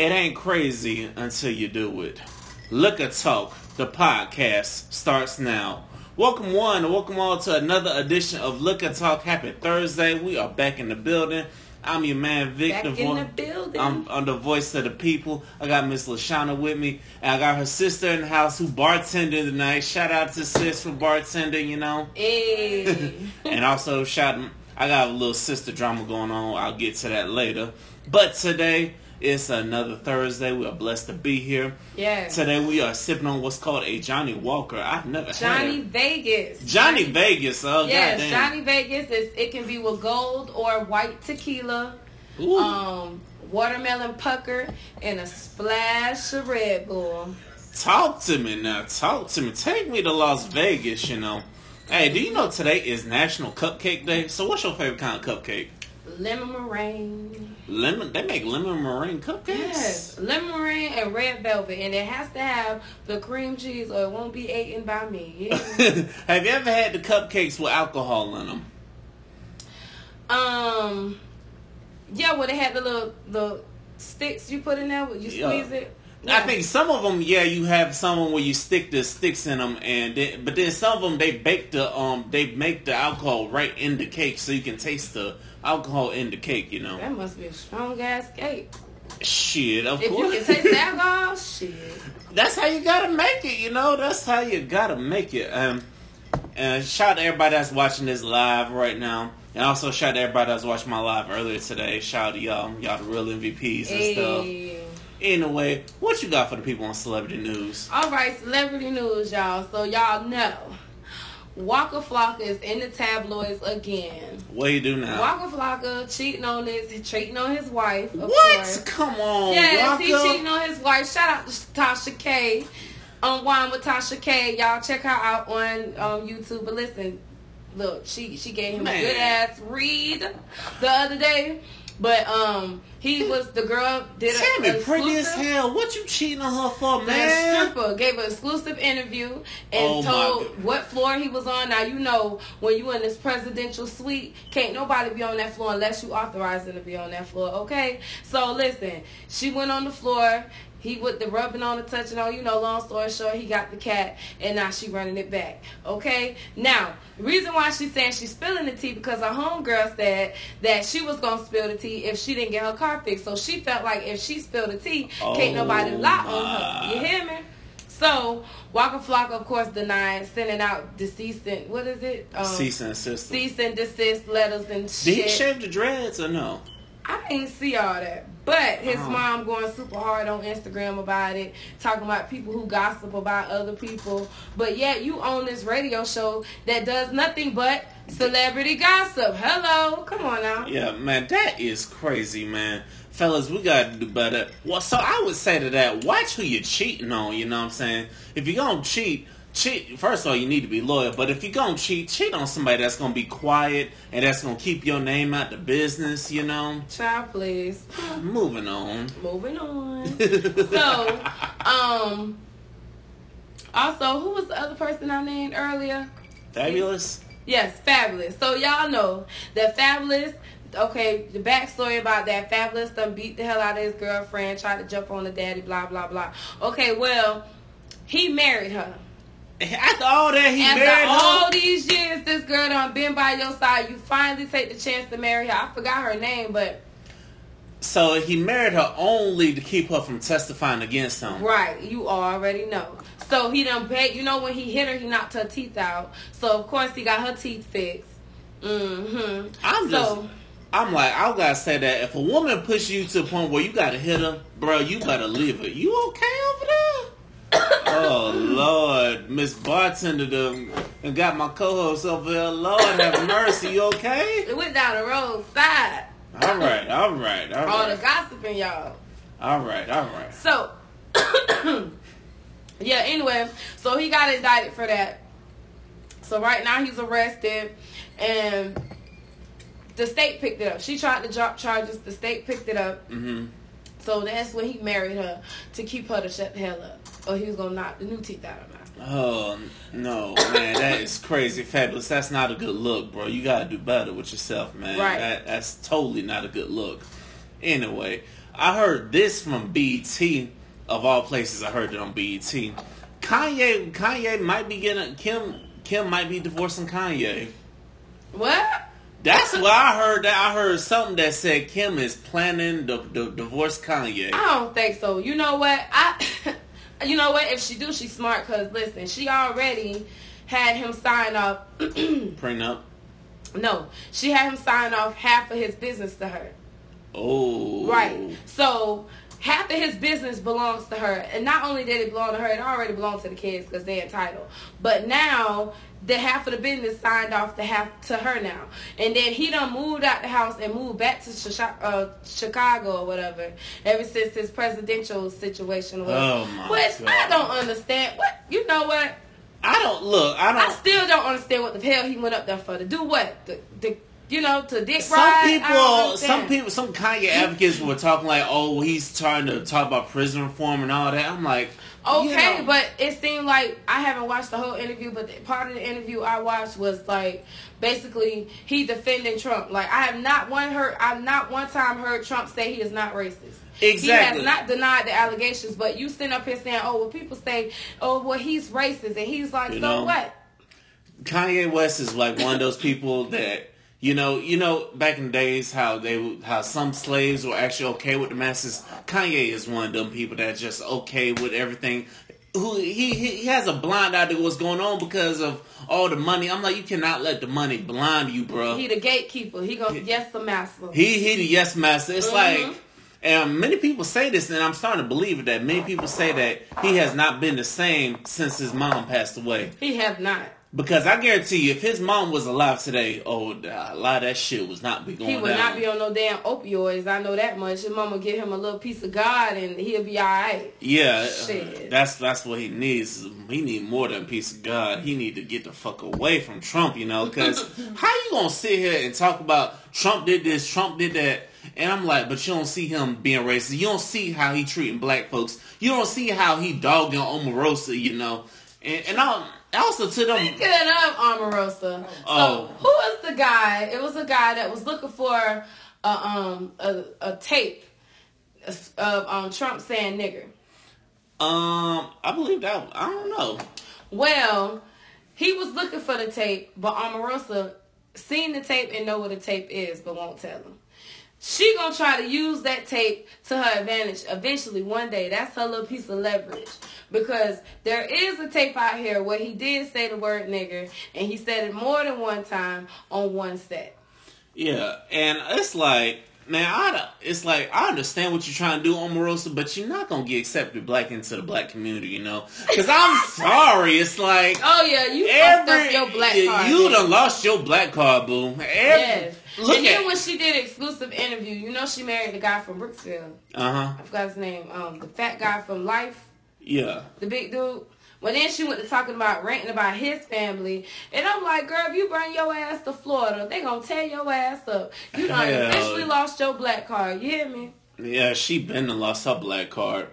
It ain't crazy until you do it. Liquor Talk, the podcast, starts now. Welcome one, welcome all to another edition of Liquor Talk. Happy Thursday. We are back in the building. I'm your man Vic. Back the in the building. I'm, I'm the voice of the people. I got Miss Lashana with me, and I got her sister in the house who bartended tonight. Shout out to sis for bartending, you know. Hey. and also shout I got a little sister drama going on. I'll get to that later. But today it's another Thursday. We are blessed to be here. yes. Today we are sipping on what's called a Johnny Walker. I've never Johnny had Vegas. Johnny Vegas. Oh Yes, goddamn. Johnny Vegas is it can be with gold or white tequila, Ooh. um, watermelon pucker, and a splash of Red Bull. Talk to me now. Talk to me. Take me to Las Vegas. You know. Hey, do you know today is National Cupcake Day? So what's your favorite kind of cupcake? Lemon meringue. Lemon. They make lemon meringue cupcakes. Yes, lemon meringue and red velvet, and it has to have the cream cheese, or it won't be eaten by me. Have you ever had the cupcakes with alcohol in them? um, yeah, well, they had the little the sticks you put in there. Would you Yeah. squeeze it. I think some of them, yeah, you have some where you stick the sticks in them, and then, but then some of them they bake the um they make the alcohol right in the cake, so you can taste the alcohol in the cake. You know, that must be a strong ass cake. shit, of If you can taste alcohol, shit. That's how you gotta make it. You know, that's how you gotta make it. Um, and shout out to everybody that's watching this live right now. And also shout out to everybody that's watching my live earlier today. Shout out to y'all, y'all the real MVPs and stuff. Anyway, what you got for the people on celebrity news? All right, celebrity news, y'all. So y'all know, Waka Flocka is in the tabloids again. What you do now? Waka Flocka cheating on his, cheating on his wife. What? Course. Come on, Yes, he cheating on his wife. Shout out to Tasha K. On Wine with Tasha K. Y'all check her out on um, YouTube. But listen, look, she she gave him Man. a good ass read the other day. But um, he was the girl did a Tell me, pretty as hell. What you cheating on her for, The man? stripper gave an exclusive interview and Oh, told what floor he was on. Now you know when you in this presidential suite, can't nobody be on that floor unless you authorize them to be on that floor. Okay, so listen, she went on the floor. He with the rubbing on, the touching on. You know, long story short, he got the cat, and now she running it back. Okay, now reason why she's saying she's spilling the tea because her homegirl said that she was gonna spill the tea if she didn't get her car So she felt like if she spilled the tea, can't Oh, nobody lie on her. You hear me? So Waka Flocka, of course, denied sending out deceased and what is it? Um, Cease and desist. cease and desist letters and shit. Did he shave the dreads or no? I didn't see all that, but his Uh-huh. mom going super hard on Instagram about it, talking about people who gossip about other people. But yet you own this radio show that does nothing but celebrity gossip. Hello, come on now. Yeah, man, that is crazy, man. Fellas, we gotta do better. Well, so I would say to that, watch who you're cheating on, you know what I'm saying? If you're gonna cheat, cheat first of all you need to be loyal, but if you're gonna cheat, cheat on somebody that's gonna be quiet and that's gonna keep your name out the business, you know? Child, please. Moving on. Moving on. so, um, also, who was the other person I named earlier? Fabolous? Yes, Fabolous. So y'all know that Fabolous. Okay, the backstory about that Fabolous done beat the hell out of his girlfriend, tried to jump on the daddy, blah blah blah. Okay, well, he married her. After all that, he After married all her. these years, this girl done been by your side. You finally take the chance to marry her. I forgot her name, but So he married her only to keep her from testifying against him. Right, you already know. So he done paid. You know when he hit her, he knocked her teeth out. So of course he got her teeth fixed. Mm-hmm. I'm just, So I'm like, I gotta say that if a woman pushes you to the point where you gotta hit her, bro, you gotta leave her. You okay over there? Oh Lord, Miss Bartender done and got my co-host over here. Lord have mercy. You okay? it went down the road side. All right, all right, all All the gossiping, y'all. all right, all right. So yeah. Anyway, so he got indicted for that. So right now he's arrested, and the state picked it up. She tried to drop charges. The state picked it up. hmm So that's when he married her to keep her to shut the hell up. Or he was gonna knock the new teeth out of her. Oh no, man, that is crazy, Fabolous. That's not a good look, bro. You gotta do better with yourself, man. Right. That, that's totally not a good look. Anyway, I heard this from BT of all places. I heard it on BET. Kanye, Kanye might be getting Kim. Kim might be divorcing Kanye. What? That's what I heard. That I heard something that said Kim is planning to, to divorce Kanye. I don't think so. You know what? I, you know what? If she do, she's smart. Cause listen, she already had him sign off. Prenup. No, she had him sign off half of his business to her. Oh. Right. So half of his business belongs to her, and not only did it belong to her, it already belonged to the kids because they're entitled. But now the half of the business signed off to half to her now, and then he done moved out the house and moved back to uh, Chicago or whatever. Ever since his presidential situation was, oh my which God. I don't understand. What you know what? I don't look. I don't. I still don't understand what the hell he went up there for. To do what? The, the you know, to dick some ride. People, some people, some Kanye advocates were talking like, "Oh, he's trying to talk about prison reform and all that." I'm like, Okay, you know, but it seemed like I haven't watched the whole interview, but the, part of the interview I watched was like basically he defending Trump. Like I have not one heard, I've not one time heard Trump say he is not racist. Exactly. He has not denied the allegations, but you sitting up here saying, "Oh, well, people say, oh, well, he's racist," and he's like, You "So know, what?" Kanye West is like one of those people that you know, you know, back in the days how they how some slaves were actually okay with the masses. Kanye is one of them people that's just okay with everything. Who he he, has a blind eye to what's going on because of all the money. I'm like, you cannot let the money blind you, bro. He the gatekeeper. He gonna yes the master. He he the yes master. It's Mhm. like and many people say this and I'm starting to believe it that many people say that he has not been the same since his mom passed away. He have not. Because I guarantee you, if his mom was alive today, oh, a lot of that shit was not be going He would down. not be on no damn opioids. I know that much. His mama give him a little piece of God, and he'll be all right. yeah, uh, Shit. that's that's what he needs. He need more than a piece of God. He need to get the fuck away from Trump, you know. Because how you gonna sit here and talk about Trump did this, Trump did that, and I'm like, but you don't see him being racist. You don't see how he treating black folks. You don't see how he dogging Omarosa, you know. And and I, also to them, Speaking of Omarosa, Oh. so who was the guy? It was a guy that was looking for a um a, a tape of um Trump saying nigger. um, I believe that. I don't know. Well, he was looking for the tape, but Omarosa seen the tape and know what the tape is, but won't tell him. She gonna try to use that tape to her advantage eventually one day. That's her little piece of leverage. Because there is a tape out here where he did say the word nigger and he said it more than one time on one set. Yeah, and it's like, man, I it's like I understand what you're trying to do, Omarosa, but you're not gonna get accepted black into the black community, you know? Because I'm sorry, it's like Oh yeah, you fucked every up your black card. you man. done lost your black card, boo. Every, Yes. Look and then when she did exclusive interview, you know she married the guy from Brooksville. uh huh, I forgot his name. Um, the fat guy from Life. yeah. the big dude. Well, then she went to talking about ranting about his family, and I'm like, girl, if you bring your ass to Florida, they gonna tear your ass up. You done officially lost your black card. You hear me? Yeah, she been and lost her black card.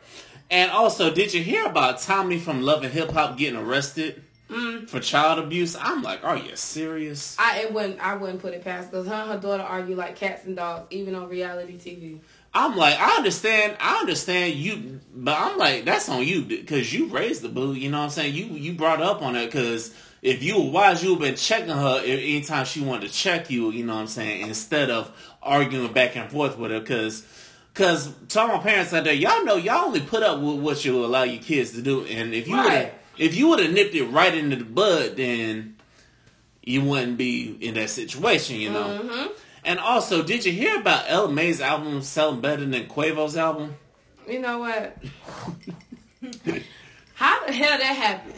And also, did you hear about Tommie from Love and Hip Hop getting arrested Mm. for child abuse? I'm like, are you serious? I it wouldn't I wouldn't put it past because her and her daughter argue like cats and dogs, even on reality TV. I'm like, I understand, I understand you, but I'm like, that's on you because you raised the boo. You know what I'm saying? You you brought up on it because if you were wise, you would have been checking her anytime she wanted to check you. You know what I'm saying? Instead of arguing back and forth with her, because. Cause to all my parents out there, y'all know y'all only put up with what you allow your kids to do, and if you would have, Right. If you would have nipped it right into the bud, then you wouldn't be in that situation, you know. hmm And also, did you hear about El May's album selling better than Quavo's album? You know what? How the hell that happened?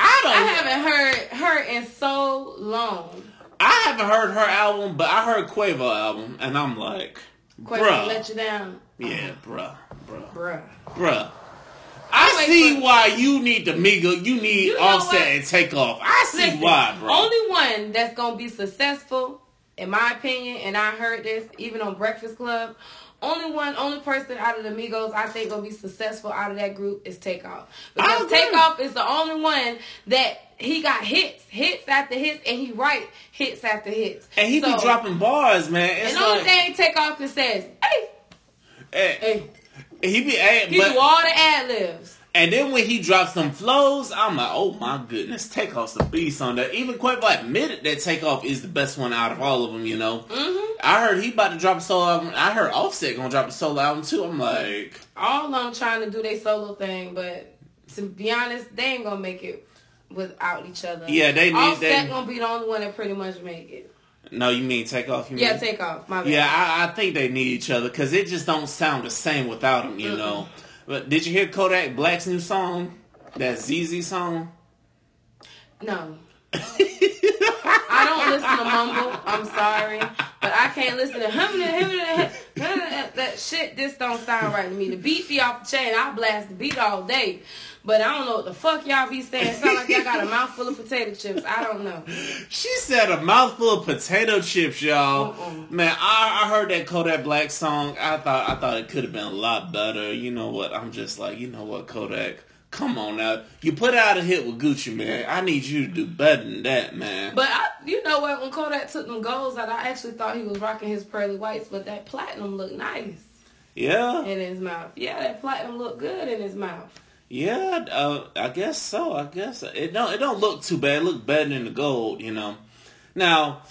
I don't. I haven't heard her in so long. I haven't heard her album, but I heard Quavo album, and I'm like, Quavo bruh, let you down, yeah, bruh, bruh, bruh. bruh. I see for- why you need the mingle, you need You know Offset what? and take off. I see Listen, why, bro. Only one that's gonna be successful, in my opinion, and I heard this even on Breakfast Club. Only one, only person out of the Migos I think gonna be successful out of that group is Takeoff. Because. Takeoff is the only one that he got hits, hits after hits, and he write hits after hits. and he So- be dropping bars, man. It's And the only like, thing Takeoff can says, hey, "Hey, Eh, Hey, he be, eh, he but, do all the ad libs. and then when he drops some flows, I'm like, oh my goodness, Takeoff's the beast on that. Even Quavo admitted that Takeoff is the best one out of all of them. You know, hmm I heard he about to drop a solo album. I heard Offset gonna drop a solo album too. I'm like, All of them trying to do their solo thing, but to be honest, they ain't gonna make it without each other. Yeah, they need- Offset they- gonna be the only one that pretty much make it. No, you mean Takeoff? You Yeah, mean? take off. My bad. Yeah, I, I think they need each other because it just don't sound the same without them, you know. But did you hear Kodak Black's new song? That ZZ song? No. I don't listen to mumble. I'm sorry, but I can't listen to him. that shit. This don't sound right to me. The beat be off the chain. I blast the beat all day, but I don't know what the fuck y'all be saying. Sound like y'all got a mouthful of potato chips. I don't know. She said a mouthful of potato chips, y'all. Mm-mm. Man, I, I heard that Kodak Black song. I thought I thought it could have been a lot better. You know what? I'm just like, you know what, Kodak? Come on now. You put out a hit with Gucci, man. I need you to do better than that, man. But I, you know what? When Kodak took them goals out, I actually thought he was rocking his pearly whites, but that platinum looked nice yeah, in his mouth. Yeah, that platinum looked good in his mouth. yeah. Uh, I guess so. I guess it don't. It don't look too bad. It look better than the gold, you know. Now,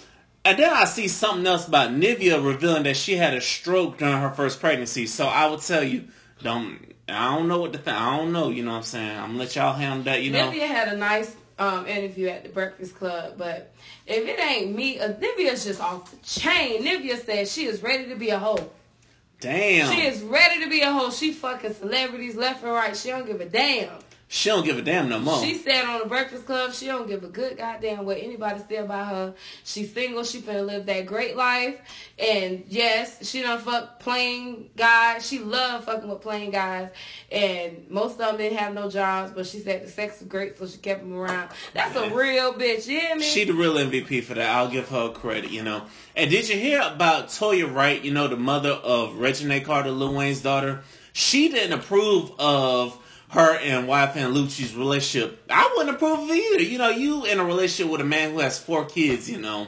and then I see something else about Nivea revealing that she had a stroke during her first pregnancy. So I would tell you, don't. I don't know what to think. I don't know. You know what I'm saying? I'm gonna let y'all handle that. You know. Nivea had a nice um, interview at the Breakfast Club, but if it ain't me, uh, Nivea's just off the chain. Nivea said she is ready to be a hoe. Damn. She is ready to be a hoe. She fucking celebrities left and right. She don't give a damn. She don't give a damn no more. She said on the Breakfast Club, she don't give a good goddamn what anybody say about her. She's single. She finna live that great life. And yes, she done fuck plain guys. She love fucking with plain guys. And most of them didn't have no jobs, but she said the sex was great, so she kept them around. That's a real bitch. You hear me? She the real MVP for that. I'll give her credit, you know. And did you hear about Toya Wright, you know, the mother of Regina Carter, Lil Wayne's daughter? She didn't approve of her and YFN Lucci's relationship. I wouldn't approve of either. You know, you in a relationship with a man who has four kids, you know.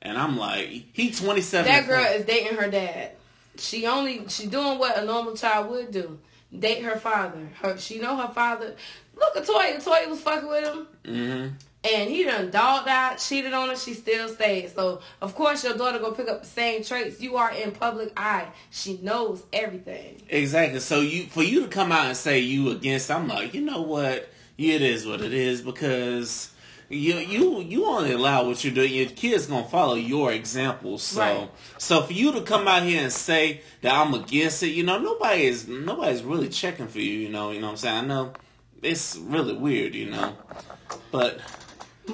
And I'm like, he 27. that girl is dating her dad. She only she doing what a normal child would do. Date her father. Her she know her father. Look at Toya. Toya was fucking with him. hmm And he done dogged out, cheated on her, she still stayed. So of course your daughter gonna pick up the same traits. You are in public eye. She knows everything. Exactly. So you for you to come out and say you against, I'm like, you know what? It is what it is because you you you only allow what you're doing. Your kids gonna follow your example. So Right. so for you to come out here and say that I'm against it, you know, nobody is nobody's really checking for you. You know, you know what I'm saying? I know it's really weird, you know, but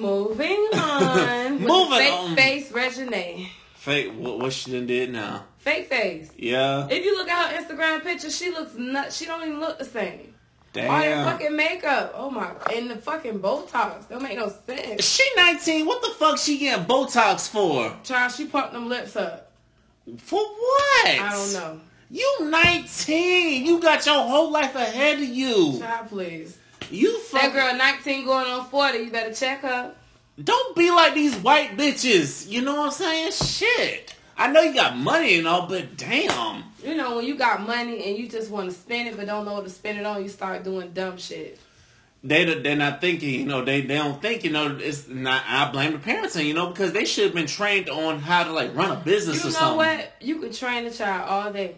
Moving on. Moving fake on. face Regine. fake what what she done did now? Fake face. Yeah, If you look at her Instagram picture, she looks nut. She don't even look the same. Damn. All that fucking makeup. Oh my. And the fucking Botox. Don't make no sense. She 19. What the fuck she getting Botox for? Child, she pumped them lips up. For what? I don't know. You 19. You got your whole life ahead of you. Child, please. You That girl 19 going on 40. You better check her. Don't be like these white bitches. You know what I'm saying? Shit. I know you got money and all, but damn. You know, when you got money and you just want to spend it but don't know what to spend it on, you start doing dumb shit. They they're not thinking. You know they they don't think. You know it's not. I blame the parents. You know because they should have been trained on how to like run a business You know something. what? You could train a child all day.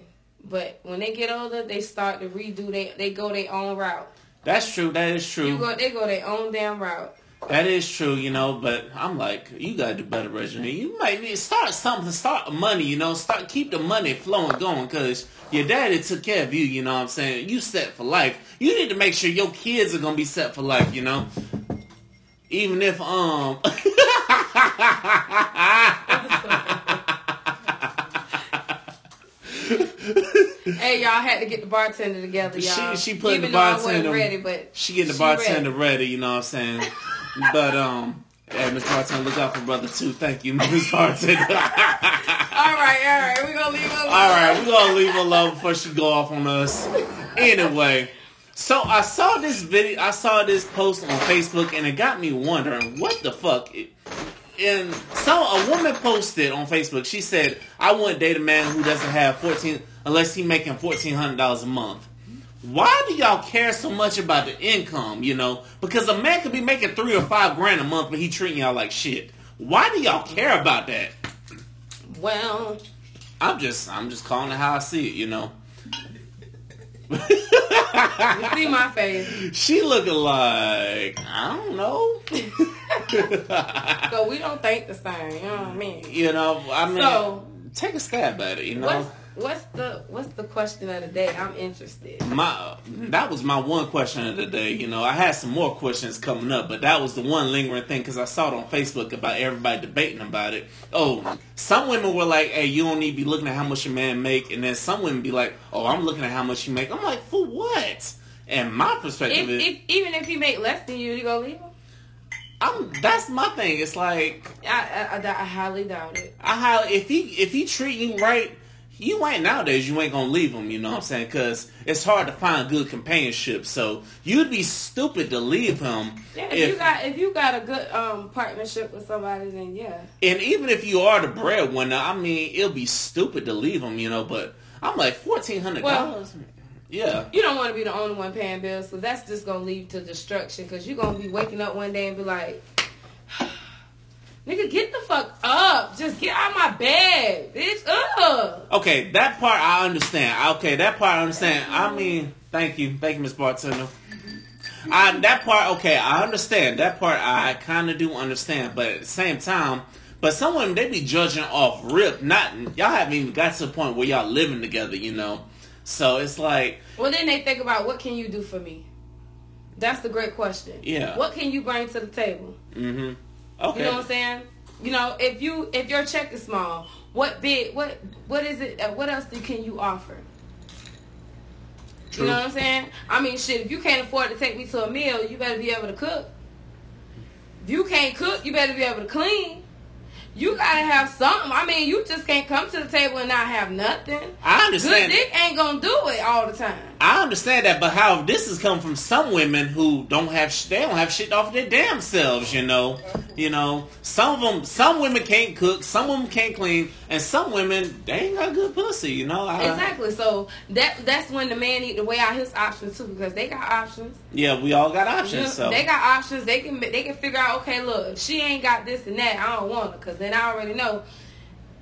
But when they get older, they start to redo. They they go their own route. That's true. That is true. You go, they go their own damn route. That is true, you know, but I'm like, you gotta do better, Regina. You might need to start something, start money, you know, start keep the money flowing going, cause your daddy took care of you, you know what I'm saying? You set for life. You need to make sure your kids are gonna be set for life, you know. Even if um Hey, y'all had to get the bartender together, y'all. She- she putting Even the bartender- ready, but she getting the she bartender ready. ready, you know what I'm saying? but um Hey, Miss Bartender, look out for brother too. Thank you, Miss Bartender. All right, all right. We're going to leave alone. All right, we're gonna leave her alone before she go off on us. Anyway, so I saw this video, I saw this post on Facebook, and it got me wondering what the fuck. It, and so a woman posted on Facebook. She said, "I wouldn't date a man who doesn't have fourteen unless he making fourteen hundred dollars a month. Why do y'all care so much about the income? You know, because a man could be making three or five grand a month, but he treating y'all like shit. Why do y'all care about that? Well, I'm just, I'm just calling it how I see it. You know. you see my face. She looking like I don't know. So we don't think the same. You know what I mean? you know, I mean, So- take a stab at it. You know, What's the what's the question of the day? I'm interested. my that was my one question of the day. You know, I had some more questions coming up, but that was the one lingering thing because I saw it on Facebook about everybody debating about it. Oh, some women were like, "Hey, you don't need to be looking at how much a man make," and then some women be like, "Oh, I'm looking at how much you make." I'm like, "For what?" And my perspective If, is, if even if he make less than you, you go leave him. I'm that's my thing. It's like I I, I, I highly doubt it. I highly if he if he treat you right, you ain't nowadays. You ain't gonna leave him. You know what I'm saying? Because it's hard to find good companionship. So you'd be stupid to leave him. Yeah, if, if- you got if you got a good um partnership with somebody, then yeah. and even if you are the breadwinner, I mean, it'll be stupid to leave him. You know, but I'm like fourteen hundred dollars. yeah. You don't want to be the only one paying bills, so that's just gonna lead to destruction. Cause you're gonna be waking up one day and be like, "Nigga, get the fuck up! Just get out my bed, bitch! Ugh." Okay, that part I understand. Okay, that part I understand. I mean, thank you, thank you, Miss Bartender. I that part okay, I understand that part. I kind of do understand, but at the same time, but some women they be judging off rip. Not y'all haven't even got to the point where y'all living together, you know. So it's like, Well, then they think about what can you do for me. That's the great question. Yeah. What can you bring to the table? mm-hmm. Okay, You know what I'm saying? You know, if you if your check is small, what big what what is it? uh, What else can you offer? True. You know what I'm saying? I mean, shit. If you can't afford to take me to a meal, you better be able to cook. If you can't cook, you better be able to clean. You gotta have something. I mean, you just can't come to the table and not have nothing. I understand. Good dick ain't gonna do it all the time. I understand that, but how this has come from some women who don't have they don't have shit off their damn selves, you know. You know, some of them, some women can't cook, some of them can't clean, and some women they ain't got good pussy, you know. I, Exactly. So that that's when the man need to weigh out his options too, because they got options. Yeah, we all got options. You know, so They got options. They can they can figure out. Okay, look, she ain't got this and that, I don't want her, because then I already know.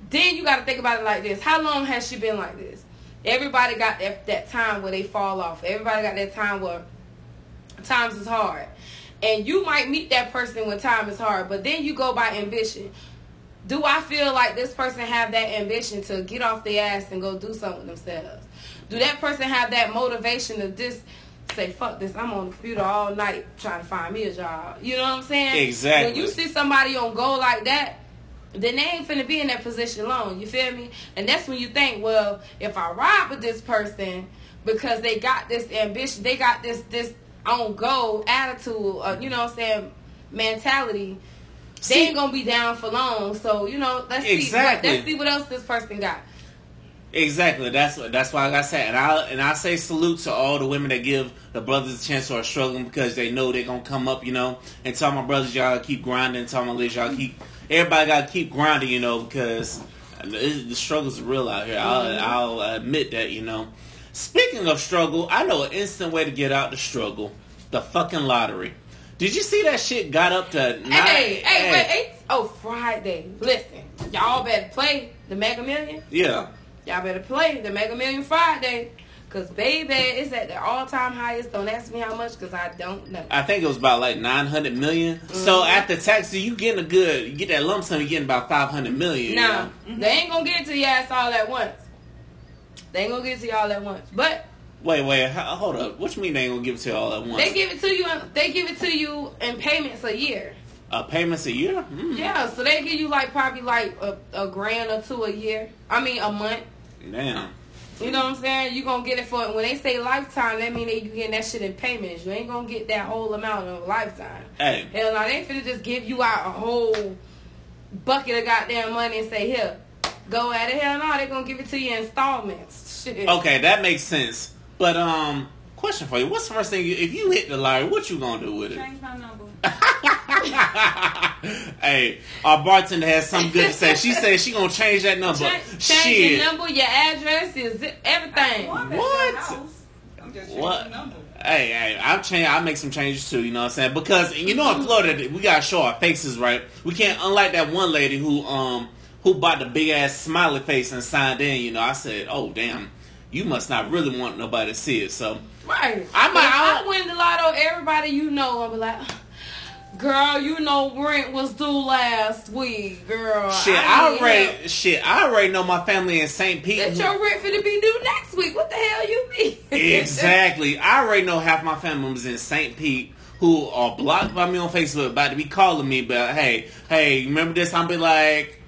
Then you got to think about it like this: How long has she been like this? Everybody got that that time where they fall off. Everybody got that time where times is hard, and you might meet that person when time is hard, but then you go by ambition. Do I feel like this person have that ambition to get off their ass and go do something with themselves? Do that person have that motivation to just say, fuck this, I'm on the computer all night trying to find me a job? You know what I'm saying? Exactly. When you see somebody on go like that, then they ain't finna be in that position long. You feel me? And that's when you think, well, if I ride with this person because they got this ambition, they got this this on go attitude, uh, you know what I'm saying, mentality. See- they ain't gonna be down for long. So you know, let's see. Exactly. Let's see what else this person got. exactly that's what that's why I got said, and I and I say salute to all the women that give the brothers a chance who are struggling because they know they're gonna come up, you know. And tell my brothers y'all keep grinding. Tell my ladies y'all keep. Everybody gotta keep grinding, you know, because the struggles are real out here. I'll, mm-hmm. I'll admit that, you know. Speaking of struggle, I know an instant way to get out the struggle: the fucking lottery. Did you see that shit got up to nine? Hey, hey, wait, hey. Oh, Friday. Listen, y'all better play the Mega Million. Yeah. Y'all better play the Mega Million Friday. Cause baby, it's at the all time highest. Don't ask me how much, cause I don't know. I think it was about like nine hundred million. So Mhm. after taxes, you getting a good, you get that lump sum, you getting about five hundred million. you Nah, know? they ain't gonna get it to your ass all at once. They ain't gonna get it to y'all at once. But Wait, wait, hold up. What you mean they ain't gonna give it to you all at once? they give it to you. In, they give it to you in payments a year. uh, payments a year. Mm. Yeah, so they give you like probably like a, a grand or two a year. I mean a month. Damn. You know what I'm saying? You gonna get it for when they say lifetime. That mean they you getting that shit in payments. You ain't gonna get that whole amount in a lifetime. Hey, Hell no, they ain't finna just give you out a whole bucket of goddamn money and say here, go at it. Hell no, they gonna give it to you in installments. Shit. okay, that makes sense. But um, question for you: What's the first thing you, if you hit the lottery? What you gonna do with it? Change my number. hey, our bartender has something good to say. She said she gonna change that number. Change, Shit. your number, your address, your zip, everything. Well, I'm at What? your house. I'm just changing What? Hey, hey, I'll change. I'll make some changes too. You know what I'm saying? Because you know in Florida we gotta show our faces, right? We can't. Unlike that one lady who um who bought the big ass smiley face and signed in. You know, I said, oh damn, you must not really want nobody to see it. So Right. I But might- if I- I win the lotto, everybody you know, I'm be like, girl, you know rent was due last week, girl. shit, I I already help. shit, I already know my family in St. Pete. That your rent finna be due next week. What the hell you mean? Exactly. I already know half my family members in St. Pete who are blocked by me on Facebook about to be calling me, but hey, hey, remember this? I'll be like,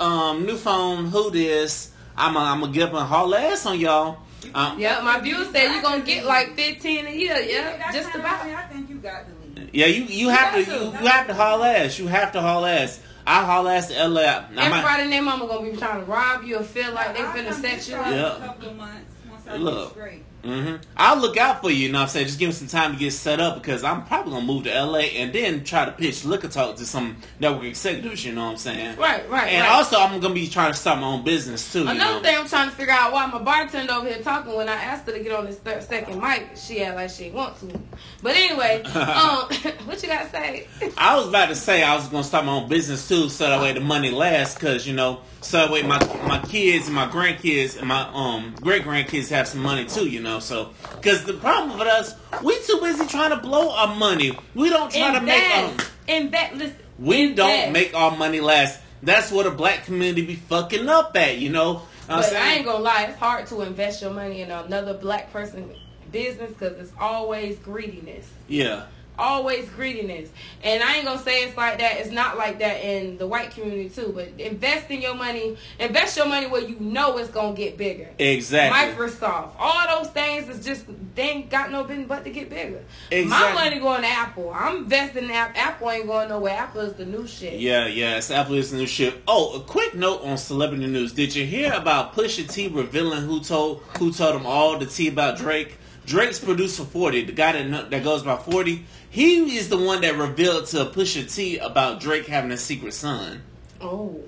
um, new phone, who this? I'm gonna I'm gonna get up and haul ass on y'all. Um, yeah, my viewer said you're gonna get like 15 a year. Yeah, just about. money, I think you got to leave. Yeah, you you have to to. you, you have to haul ass. You have to haul ass. I haul ass to LA. I might- Everybody and their mama gonna be trying to rob you or feel like they I'll finna come set get you up. in Yeah. A couple of months once I Look. Get straight. hmm I'll look out for you, you know what I'm saying? Just give me some time to get set up because I'm probably going to move to LA and then try to pitch Liquor Talk to some network executives, you know what I'm saying? Right, right, And right. also, I'm going to be trying to start my own business too. you Another know? thing I'm trying to figure out why my bartender over here talking when I asked her to get on this third, second mic, she had like she want to. But anyway, um, what you gotta say? I was about to say I was going to start my own business too so that way the money lasts because, you know, so that way my my kids and my grandkids and my um great grandkids have some money too, you know. So, because the problem with us, we too busy trying to blow our money. We don't try to make um, Invest, invest. Listen, We invest. don't make our money last. That's what the black community be fucking up at, you know. I'm But I ain't gonna lie, it's hard to invest your money in another black person business because it's always greediness. yeah, Always greediness. And I ain't gonna say it's like that. It's not like that in the white community too. But invest in your money. Invest your money where you know it's gonna get bigger. exactly. Microsoft, all those things is just they ain't got no business but to get bigger. Exactly. My money going to Apple. I'm investing in Apple. Apple ain't going nowhere. Apple is the new shit. Yeah, yeah, it's Apple is the new shit. Oh, a quick note on celebrity news. Did you hear about Pusha T revealing who told who told him all the tea about Drake? Drake's producer Forty, the guy that that goes by Forty, he is the one that revealed to Pusha T about Drake having a secret son. Oh,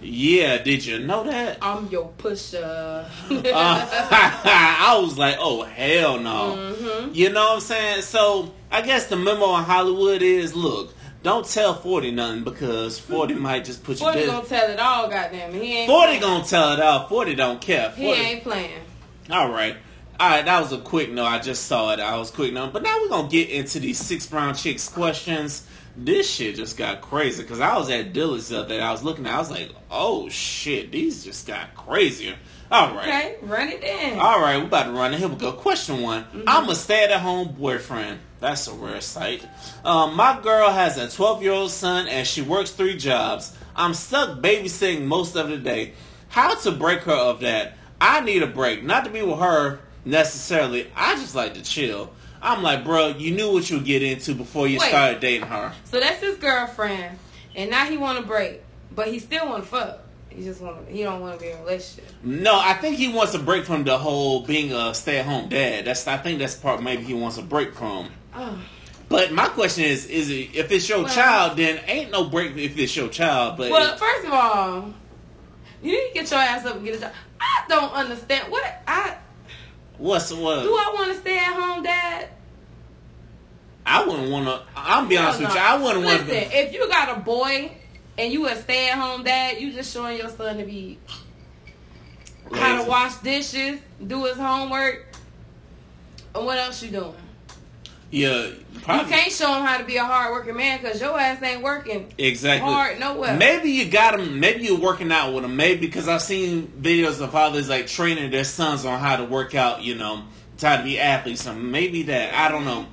Yeah, did you know that? I'm your pusher. Uh, I was like, oh hell no. Mhm. You know what I'm saying? So I guess the memo in Hollywood is, look, don't tell Forty nothing because Forty might just put you Forty gonna tell it all, goddamn. He ain't. Forty playing. gonna tell it all. Forty don't care. He 40 ain't playing. All right. All right, that was a quick note. I just saw it. I was quick note. But now we're going to get into these six brown chicks questions. This shit just got crazy because I was at Dillard's the other day. I was looking at I was like, oh shit, these just got crazier. All right. Okay, run it in. All right, we're about to run it. Here we go. Question one. I'm a stay-at-home boyfriend. That's a rare sight. Um, my girl has a 12-year-old son and she works three jobs. I'm stuck babysitting most of the day. How to break her of that? I need a break. Not to be with her necessarily. I just like to chill. I'm like, bro, you knew what you get into before you Wait. started dating her. So that's his girlfriend, and now he want to break, but he still want to fuck. He just want to. He don't want to be in a relationship. No, I think he wants a break from the whole being a stay-at-home dad. That's I think that's part maybe he wants a break from. Oh, But my question is, is it if it's your Well- child, then ain't no break if it's your child. But well, first of all, you need to get your ass up and get a job. I don't understand what I what's what? do. I want to stay at home, dad. I wouldn't want to. I'm be honest Hell with you. I wouldn't want to. Listen, if you got a boy and you a stay at home dad, you just showing your son to be how to wash dishes, do his homework, and what else you doing? Yeah, You can't show him how to be a hard working man because your ass ain't working exactly. hard nowhere. Maybe you got him. Maybe you're working out with him. Maybe because I've seen videos of fathers like training their sons on how to work out. You know, how to be athletes. So maybe that. I don't know.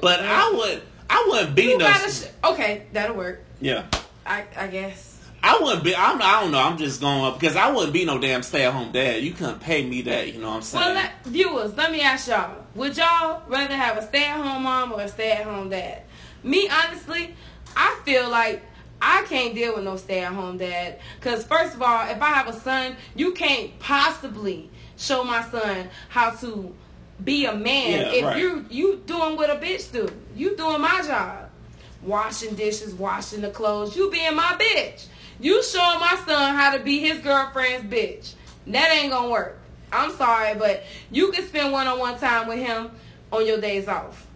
But I would. I wouldn't be no. sh- okay, that'll work. yeah. I I guess. I wouldn't be. I'm, I don't know. I'm just going up because I wouldn't be no damn stay at home dad. You couldn't pay me that. You know what I'm saying? Well, let, viewers, let me ask y'all: Would y'all rather have a stay-at-home mom or a stay-at-home dad? Me, honestly, I feel like I can't deal with no stay-at-home dad. Cause first of all, if I have a son, you can't possibly show my son how to be a man Yeah, if right. you you doing what a bitch do. You doing my job. washing dishes, washing the clothes. You being my bitch. You showing my son how to be his girlfriend's bitch. That ain't gonna work. I'm sorry, but you can spend one on one time with him on your days off.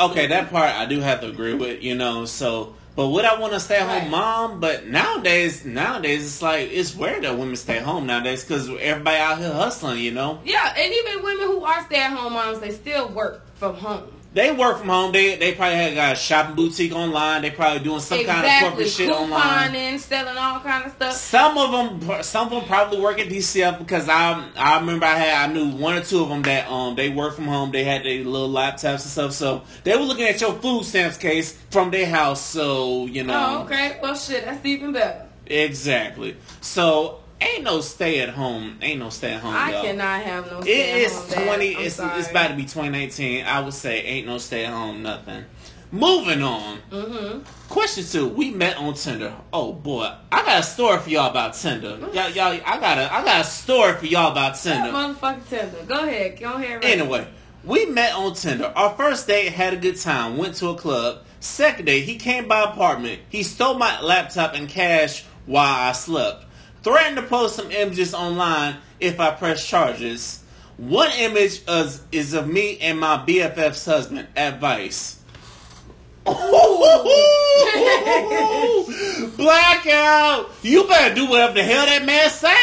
Okay, that part I do have to agree with, you know, so but would I want to stay at home Right. mom? But nowadays, nowadays it's like it's rare that women stay home nowadays because everybody out here hustling. You know, Yeah, and even women who are stay at home moms, they still work from home. They work from home. They they probably had got a shopping boutique online. They probably doing some kind of corporate shit online. couponing, selling all kind of stuff. Some of them, some of them probably work at DCF because I I remember I had I knew one or two of them that um they work from home. They had their little laptops and stuff, so they were looking at your food stamps case from their house. So you know, Oh, okay. Well, shit, that's even better. exactly. So ain't no stay at home. Ain't no stay at home. I y'all. cannot have no. It stay at is home twenty. It's it's about to be twenty nineteen. I would say ain't no stay at home nothing. Moving on. Mm-hmm. Question two: We met on Tinder. Oh boy, I got a story for y'all about Tinder. Y'all, y'all, I got a, I got a story for y'all about Tinder. Motherfucking Tinder. Go ahead. Go ahead. Ray. Anyway, we met on Tinder. Our first date had a good time. Went to a club. Second date, he came by apartment. He stole my laptop and cash while I slept. Threatened to post some images online if I press charges. One image is, is of me and my BFF's husband. Advice. Oh. Blackout! You better do whatever the hell that man say.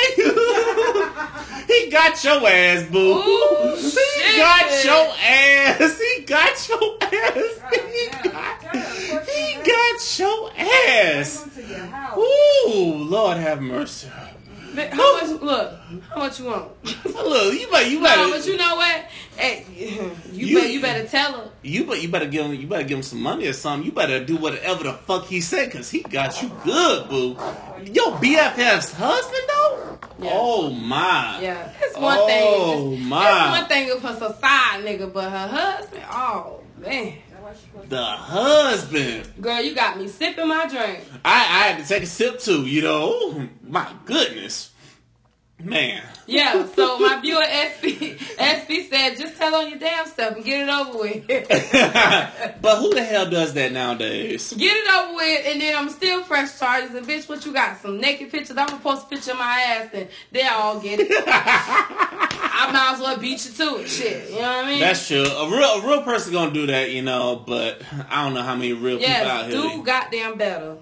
he got your ass, boo. Ooh, he shit. got your ass. He got your ass. He got, he got your ass. Come to your house. Ooh, Lord have mercy. But How much? Look, how much you want? Look, you better, you No, better, but you know what? Hey, you, You- better you better tell her. you, but you better give him, you better give him some money or something. You better do whatever the fuck he said, cause he got you good, boo. Yo, BFF's husband though. Yeah. Oh my. Yeah, it's one Oh, thing. It's, my. it's one thing oh, a side nigga, but her husband, oh man, That's why she supposed The husband. girl, you got me sipping my drink. I, I had to take a sip too, you know. My goodness. Man. Yeah, so my viewer SB SB said, just tell on your damn stuff and get it over with. but who the hell does that nowadays? Get it over with, and then I'm still fresh charges. And bitch, what you got? Some naked pictures? I'm gonna post a picture of my ass, and they all get it. I might as well beat you to it. Shit, you know what I mean? That's true. A real a real person gonna do that, you know, but I don't know how many real people out yes, here. do goddamn better.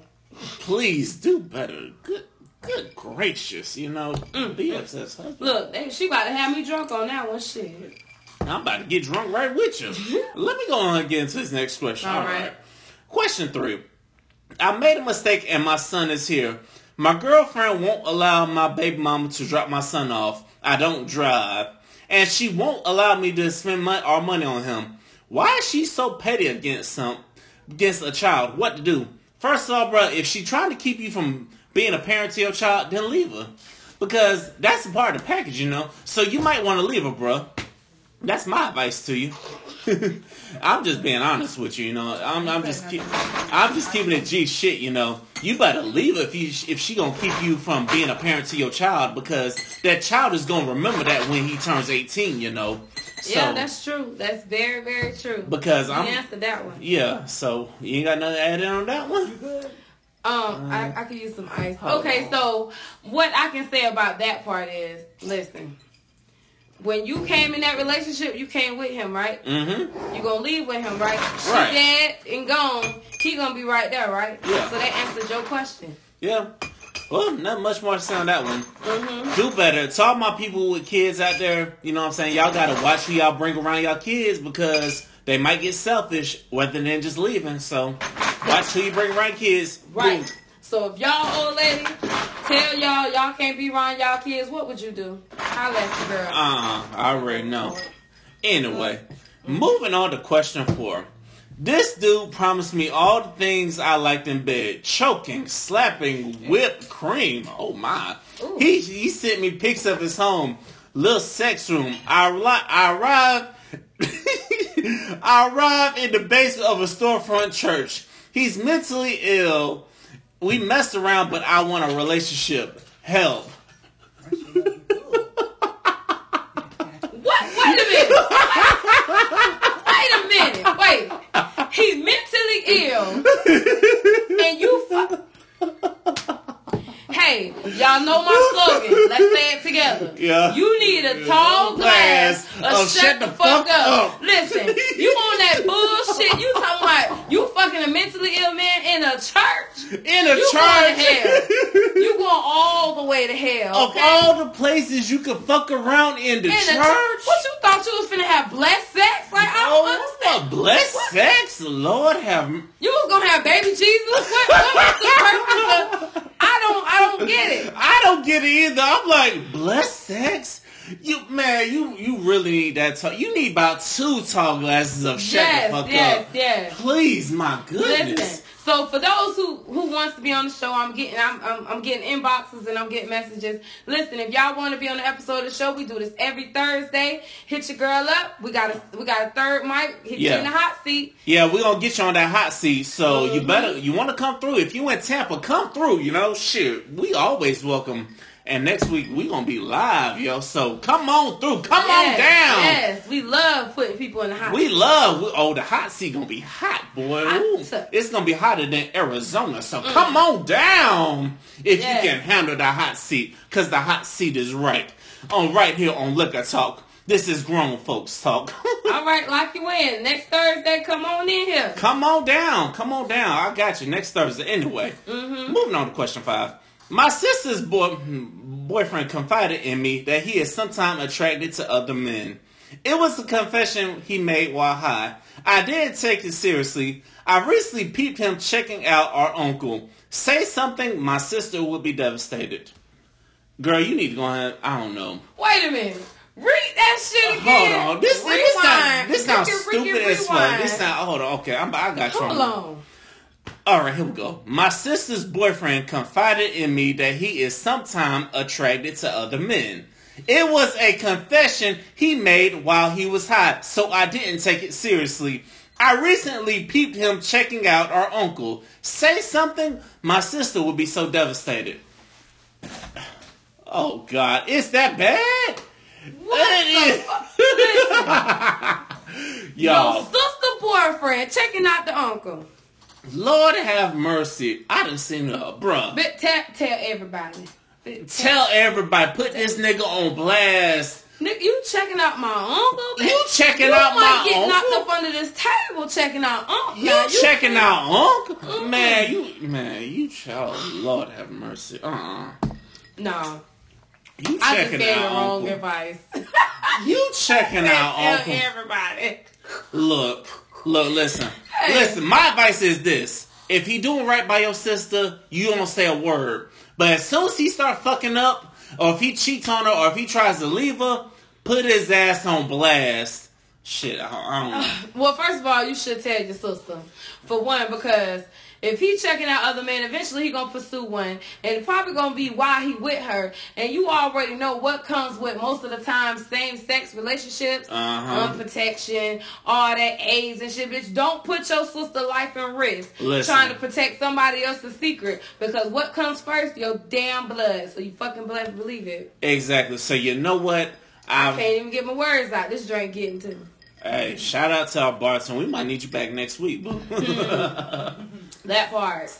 Please do better. Good good gracious, you know. Mm. BF's husband. Look, they, she about to have me drunk on that one. Shit. I'm about to get drunk right with you. Let me go on and get into this next question. All All right. right. Question three. I made a mistake and my son is here. My girlfriend won't allow my baby mama to drop my son off. I don't drive. And she won't allow me to spend mon- our money on him. Why is she so petty against some against a child? What to do? First of all, bro, if she trying to keep you from being a parent to your child, then leave her. Because that's a part of the package, you know. So you might want to leave her, bro. That's my advice to you. I'm just being honest with you, you know. I'm, I'm just, keep, I'm just keeping it G shit, you know. You better leave if you, if she gonna keep you from being a parent to your child, because that child is gonna remember that when he turns 18, you know. So, yeah, that's true. That's very, very true. because you I'm, answered that one. yeah. So you ain't got nothing to add in on that one. Um, I, I could use some ice. Okay, on. so what I can say about that part is, listen, when you came in that relationship, you came with him, right? Mm-hmm. You gonna leave with him, right? She Right. dead and gone. He gonna be right there, right? Yeah. So that answers your question. Yeah. Well, not much more to say on that one. Mm-hmm. do better. To all my people with kids out there, you know what I'm saying? Y'all gotta watch who y'all bring around y'all kids because they might get selfish rather than just leaving. So watch who you bring around kids. Right. So if y'all old lady tell y'all y'all can't be around y'all kids, what would you do? I at your girl. Uh, I already know. Anyway, moving on to question four. This dude promised me all the things I liked in bed: choking, slapping, whipped cream. Oh my! Ooh. He he sent me pics of his home, little sex room. I I arrived. I arrived in the basement of a storefront church. He's mentally ill we messed around, but I want a relationship. Help. what? Wait a minute. Wait a minute. Wait. He's mentally ill, and you. fuck together. Yeah. You need a tall glass of shut, the fuck, up. up. Listen, you on that bullshit. You talking about you fucking a mentally ill man in a church. In a You church. going to hell. You going all the way to hell. Of all the places you could fuck around in the in church. church. What you thought you was finna have blessed sex? Like I don't Oh, understand. what blessed sex, Lord have. You was gonna have baby Jesus? What, what was the purpose of? I don't. I don't get it. I don't get it either. I'm like blessed sex. You man, you you really need that. Tall, you need about two tall glasses of shut Yes, the fuck yes, up. yes. Please, my goodness. Listen. So for those who who wants to be on the show, I'm getting I'm I'm, I'm getting inboxes and I'm getting messages. Listen, if y'all want to be on the episode of the show, we do this every Thursday. Hit your girl up. We got a we got a third mic. Hit you Yeah. in the hot seat. Yeah, we're gonna get you on that hot seat. So you Mhm. better you wanna come through. If you in Tampa, come through, you know, shit. We always welcome. And next week we gonna be live, yo. So come on through. Come on down. Yes, we love putting people in the hot. Seat. We seat. love we, oh the hot seat gonna be hot, boy. Hot. It's gonna be hotter than Arizona. So come on down if Mm. Yes. you can handle the hot seat, cause the hot seat is right on right here on Liquor Talk. This is grown folks talk. All right, lock you in. Next Thursday, come on in here. come on down, come on down. I got you next Thursday. Anyway, Mm-hmm. moving on to question five. My sister's boy, hmm, boyfriend confided in me that he is sometimes attracted to other men. It was a confession he made while high. I didn't take it seriously. I recently peeped him checking out our uncle. Say something, my sister would be devastated. Girl, you need to go ahead. I don't know. Wait a minute. Read that shit uh, again. Hold on. This this sound, Rewind. this sounds Ricky, Ricky, stupid as fuck. This sound. Hold on. Okay, I'm, I got you. Hold on. All right, here we go. My sister's boyfriend confided in me that he is sometimes attracted to other men. It was a confession he made while he was high, so I didn't take it seriously. I recently peeped him checking out our uncle. Say something, my sister would be so devastated. Oh God, it's that bad? What the is. fuck? Y'all, sister boyfriend checking out the uncle. Lord have mercy. I done seen her, bruh. But tell, tell everybody. Tell everybody, put this nigga on blast. Nigga, you checking out my uncle? You checking out my uncle? you out might my get uncle? knocked up under this table checking out uncle. You Now, checking out uncle? Mm-mm. Man, you man, you child. Lord have mercy. Uh uh No, You I just checking gave the out wrong Uncle. advice. You checking out Tell Uncle. everybody. Look, look, listen. Listen, my advice is this. If he doing right by your sister, you don't say a word. But as soon as he start fucking up, or if he cheats on her, or if he tries to leave her, put his ass on blast. Shit, I, I don't know. Well, first of all, you should tell your sister. For one, because if he checking out other men, eventually he gonna pursue one, and probably gonna be why he with her. And you already know what comes with most of the time same sex relationships, Uh-huh. unprotection, all that AIDS and shit. Bitch, don't put your sister life in risk Listen. trying to protect somebody else's secret. Because what comes first? Your damn blood. So you fucking better believe it. Exactly. So you know what? I I'm, can't even get my words out. This drink getting to me. Hey, shout out to our bartender. We might need you back next week, boo. That part.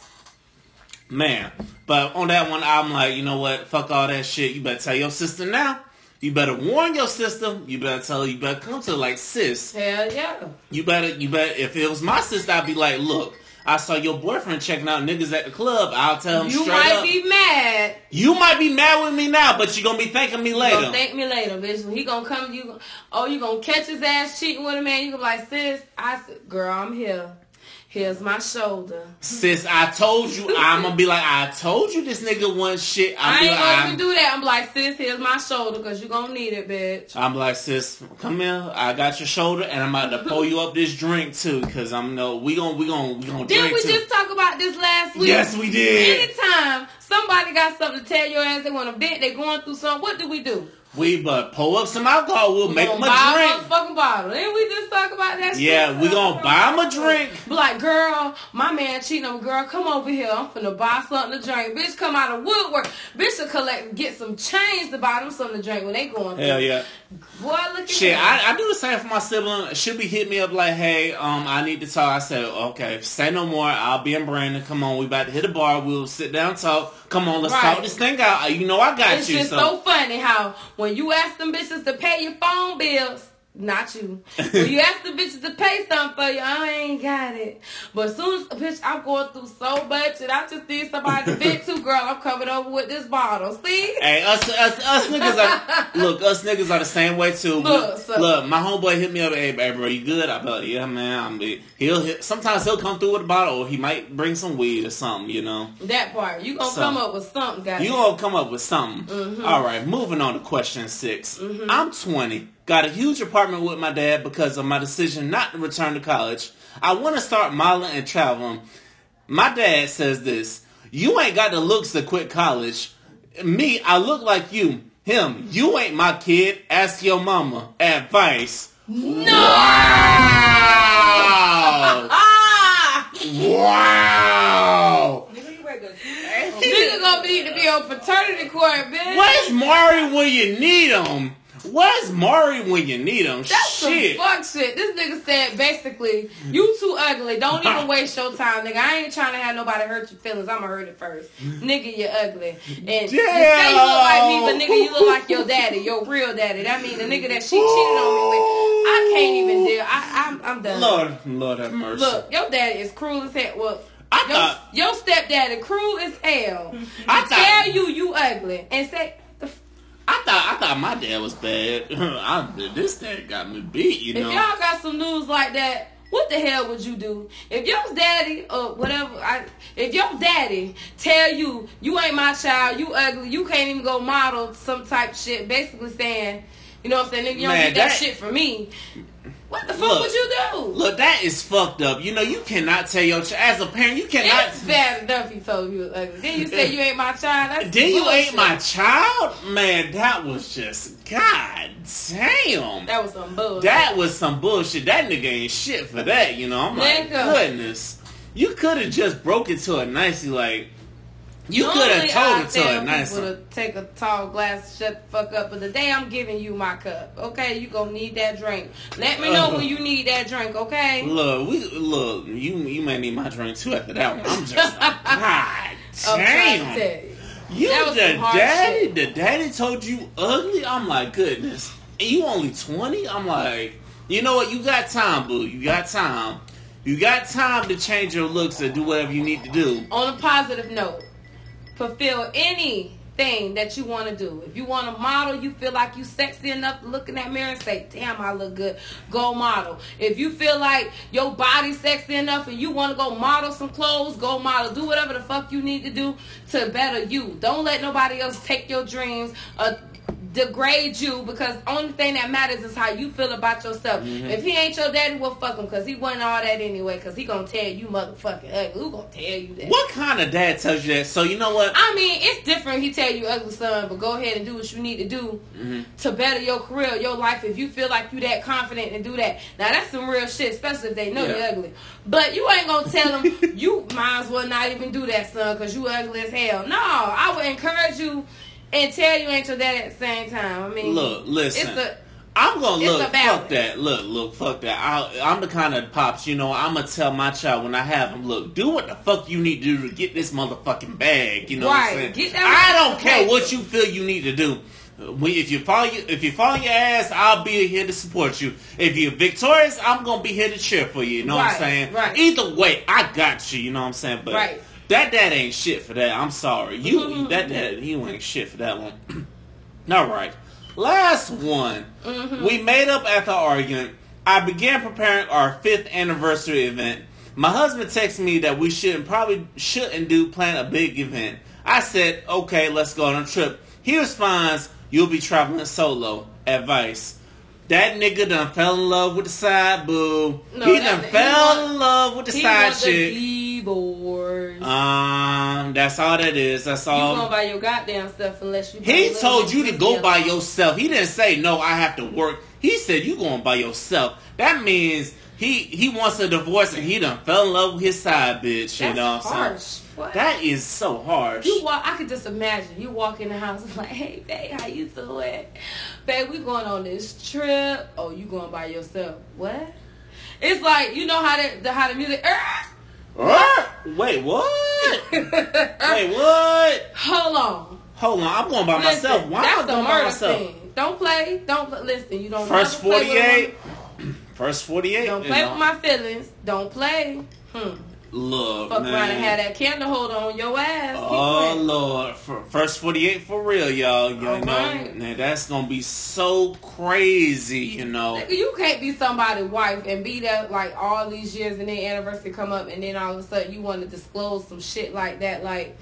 Man. But on that one, I'm like, you know what? Fuck all that shit. You better tell your sister now. You better warn your sister. You better tell her. You better come to her like, sis. Hell yeah. You better, you better. If it was my sister, I'd be like, look, I saw your boyfriend checking out niggas at the club. I'll tell him You straight might be mad. you might be mad with me now, but you're gonna be thanking me You later. gonna thank me later, bitch. He gonna come. You, oh, you gonna catch his ass cheating with a man. You gonna be like, sis, I said, girl, I'm here. Here's my shoulder. Sis, I told you. I'm gonna be like, I told you this nigga wasn't shit. I I'm be ain't like, gonna I'm- even do that. I'm like, sis, here's my shoulder, cause you gonna need it, bitch. I'm like, sis, come here. I got your shoulder, and I'm about to pour you up this drink too, cause I'm no. we gonna we gonna we gon' Didn't drink we too. just talk about this last week? yes, we did. Anytime somebody got something to tell your ass, they want to vent, they going through something. What do we do? We but pull up some alcohol. We'll We make them a buy drink. a motherfucking bottle. Didn't we just talk about that? shit? Yeah, we gonna buy him a drink. Be like, girl, my man cheating on. Girl, come over here. I'm finna buy something to drink. Bitch, come out of woodwork. Bitch, to collect, get some change to buy them something to drink when they going through. Hell yeah. Boy, look Shit. I, I do the same for my sibling. She'll be hit me up like, "Hey, um, I need to talk." I said, "Okay, say no more. I'll be in Brandon. Come on, we about to hit a bar. We'll sit down, talk. Come on, let's Right. talk this thing out. You know, I got It's you." just so funny how when you ask them bitches to pay your phone bills, not you. when you ask the bitches to pay something for you, I ain't got it. But as soon as bitch, I'm going through so much and I just need somebody to vent to, girl. I'm coming over with this bottle. See? Hey, us, us, us niggas are look. Us niggas are the same way too. Look, so- look, my homeboy hit me up. Hey, hey, bro, you good? I like, yeah, man. I'm. He'll hit, sometimes he'll come through with a bottle, or he might bring some weed or something. You know, That part. You gonna So- come up with something, guys. you gonna come up with something. Mm-hmm. All right, moving on to question 6 i I'm 20, got a huge apartment with my dad because of my decision not to return to college. I want to start modeling and traveling. My dad says this: You ain't got the looks to quit college. Me, I look like you. Him, you ain't my kid. Ask your mama. Advice. No! Wow! Wow! Nigga, you Nigga gonna need to be on paternity court, bitch. Where's Maury when you need him? Where's Maury when you need him? That's Shit. some fuck shit. This nigga said basically, you too ugly. Don't even waste your time, nigga. I ain't trying to have nobody hurt your feelings. I'ma hurt it first. nigga, you ugly. And you say you look like me, but nigga, you look like your daddy, your real daddy. That mean the nigga that she cheated on me with. I can't even deal. I, I'm, I'm done. Lord, Lord have mercy. Look, your daddy is cruel as hell. Well, I your, thought- your stepdaddy cruel as hell. I tell you, you ugly, and say. I thought I thought my dad was bad. I, this dad got me beat, you know. If y'all got some news like that, what the hell would you do? If your daddy or whatever, I, if your daddy tell you you ain't my child, you ugly, you can't even go model some type shit, basically saying, you know what I'm saying, nigga, you don't Man, get that, that- shit from me. What the fuck Look, would you do? Look, that is fucked up. You know, you cannot tell your child as a parent. You cannot. it's bad enough he told you ugly. Then you say you ain't my child. That's Then you bullshit. ain't my child, man. That was just god damn. That was some bullshit. That was some bullshit. That nigga ain't shit for that, you know. Oh I'm like, goodness. You could have just broke it to her nicely, like you could have told I it to her nicely. to take a tall glass, shut the fuck up. But the day I'm giving you my cup, okay, you gonna need that drink. Let me know Uh. when you need that drink, okay? Look, we look. You you may need my drink too after that one. I'm just God I'm trying to damn. you. That the daddy, shit. the daddy told you ugly. I'm like, goodness. And you only twenty. I'm like, you know what? You got time, boo. You got time. You got time to change your looks and do whatever you need to do. On a positive note, fulfill anything that you want to do. If you want to model, you feel like you sexy enough to look in that mirror and say, "Damn, I look good." Go model. If you feel like your body's sexy enough and you want to go model some clothes, go model. Do whatever the fuck you need to do to better you. Don't let nobody else take your dreams. Uh, degrade you because only thing that matters is how you feel about yourself. Mm-hmm. If he ain't your daddy, well fuck him because he wasn't all that anyway. Because he gonna tell you motherfucking ugly. Who gonna tell you that? What kind of dad tells you that? So you know what? I mean, it's different. He tell you ugly son, but go ahead and do what you need to do Mm-hmm. to better your career, your life. If you feel like you that confident and do that, now that's some real shit. Especially if they know Yeah. you're ugly. But you ain't gonna tell them you might as well not even do that, son, because you ugly as hell. No, I would encourage you and tell you ain't your dad at the same time. I mean, Look, listen. It's a I'm gonna It's look. Fuck that. Look, look. Fuck that. I, I'm the kind of pops. You know, I'm gonna tell my child when I have him. Look, do what the fuck you need to do to get this motherfucking bag. You know what I'm saying? Get that I don't care what you feel you need to do. If you fall, if you fall on your ass, I'll be here to support you. If you're victorious, I'm gonna be here to cheer for you. You know what I'm saying? right. Either way, I got you. You know what I'm saying? But Right. That dad ain't shit for that. I'm sorry. You that dad, you ain't shit for that one. All right. Last one. We made up after argument. I began preparing our fifth anniversary event. My husband texted me that we shouldn't probably shouldn't do plan a big event. I said, okay, let's go on a trip. He responds, you'll be traveling solo. Advice. That nigga done fell in love with the side boo. No, he done fell in love with the he side chick. Um, that's all that is. That's all. you gonna buy your goddamn stuff unless you. He told you to go by yourself. He didn't say no. I have to work. He said you going by yourself. That means he he wants a divorce and he done fell in love with his side bitch. You That's know what I'm harsh. saying? What? That is so harsh. You walk. I could just imagine you walk in the house and like, "Hey, babe, how you doing? Babe, we going on this trip. Oh, you going by yourself? What? It's like you know how the, the how the music. What? Wait, what? Wait, what? Hold on. Hold on, I'm going by Listen, myself. Why am I going by myself? thing. Don't play. Don't pl- listen. You don't First play 48. First 48. Don't play with my feelings. Don't play. Hmm. Look, Fuck man. around and have that candle holder on your ass. Oh. Lord! For, first forty-eight for real, y'all. You All know, right. now that's gonna be so crazy. You know, You can't be somebody's wife and be there like all these years and then anniversary come up and then all of a sudden you want to disclose some shit like that. Like,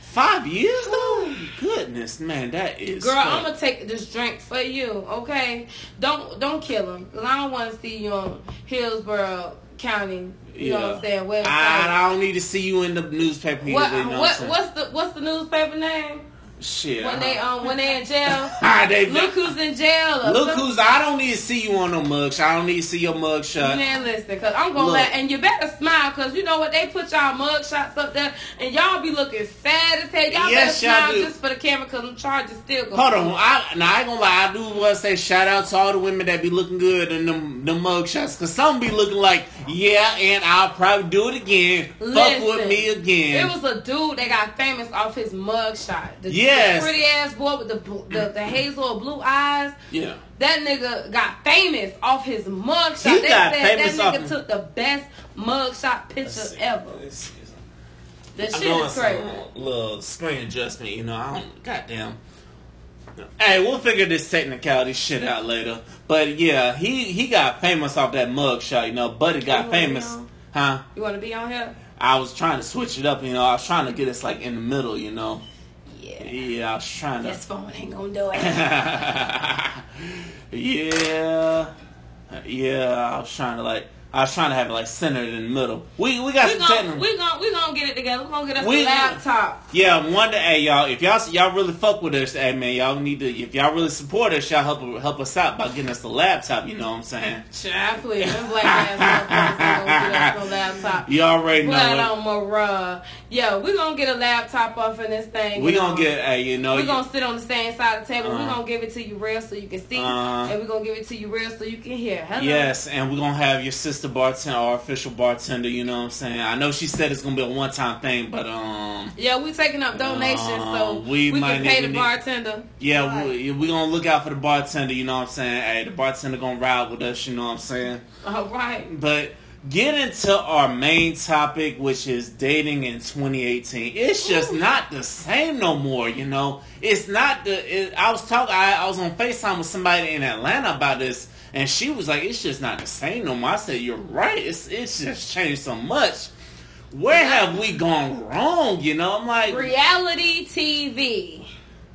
five years though. Goodness, man, that is. girl, crazy. I'm gonna take this drink for you, okay? Don't don't kill him, cause I don't want to see you on Hillsborough County. You know what I'm saying? Website. I, I don't need to see you in the newspaper. What what what's the what's the newspaper name Shit. when they um when they in jail? They Look who's in jail. or Look who's. I don't need to see you on no mugshot. I don't need to see your mugshot. Man, listen, cause I'm gonna Look. let, and you better smile, cause you know what they put y'all mug shots up there, and y'all be looking sad as hell. Y'all Yes, better smile do. just for the camera, cause them charges still go. Hold on, I, now I ain't gonna lie. I do want to say shout out to all the women that be looking good in them them mugshots, cause some be looking like yeah, and I'll probably do it again. Fuck with me again. It was a dude that got famous off his mug shot. The, Yes. pretty ass boy with the, the the hazel blue eyes. yeah. That nigga got famous off his mugshot. He they got said famous that nigga off- took the best mugshot picture ever. That I'm shit doing is crazy. little screen adjustment, you know. I don't. Goddamn. Hey, we'll figure this technicality shit out later. But yeah, he he got famous off that mug shot, you know. Buddy got famous, huh? You want to be on here? I was trying to switch it up, you know. I was trying to get us like in the middle, you know. Yeah. Yeah, I was trying to. This phone ain't gonna do it. yeah, yeah. I was trying to like. I was trying to have it like centered in the middle. We we got we some gonna we gonna we gonna get it together. We gonna get us We- a laptop. Yeah, one day, hey y'all, if y'all y'all really fuck with us, hey man, y'all need to. If y'all really support us, y'all help help us out by getting us a laptop. You know what I'm saying? Child, please. Them black ass motherfuckers gonna get us a laptop. You already know. It. on Marah. Yeah, we gonna get a laptop off in this thing. We gonna know. get, hey, you know, We're you- gonna sit on the same side of the table. We're Uh-huh. gonna give it to you real so you can see, Uh-huh. and we're gonna give it to you real so you can hear. Hello. Yes, and we're gonna have your sister bartender, our official bartender. You know what I'm saying? I know she said it's gonna be a one time thing, but um, Yeah, we taking up donations so Uh, we we, might can pay the bartender. yeah, Right. we we gonna look out for the bartender. You know what I'm saying? Hey, the bartender gonna ride with us. You know what I'm saying? All right. But get into our main topic, which is dating in 2018. It's just not the same no more. You know, it's not the. It, I was talking. I, I was on Facetime with somebody in Atlanta about this, and she was like, "It's just not the same no more." I said, "You're right. It's it's just changed so much." Where have we gone wrong? You know, I'm like, Reality TV.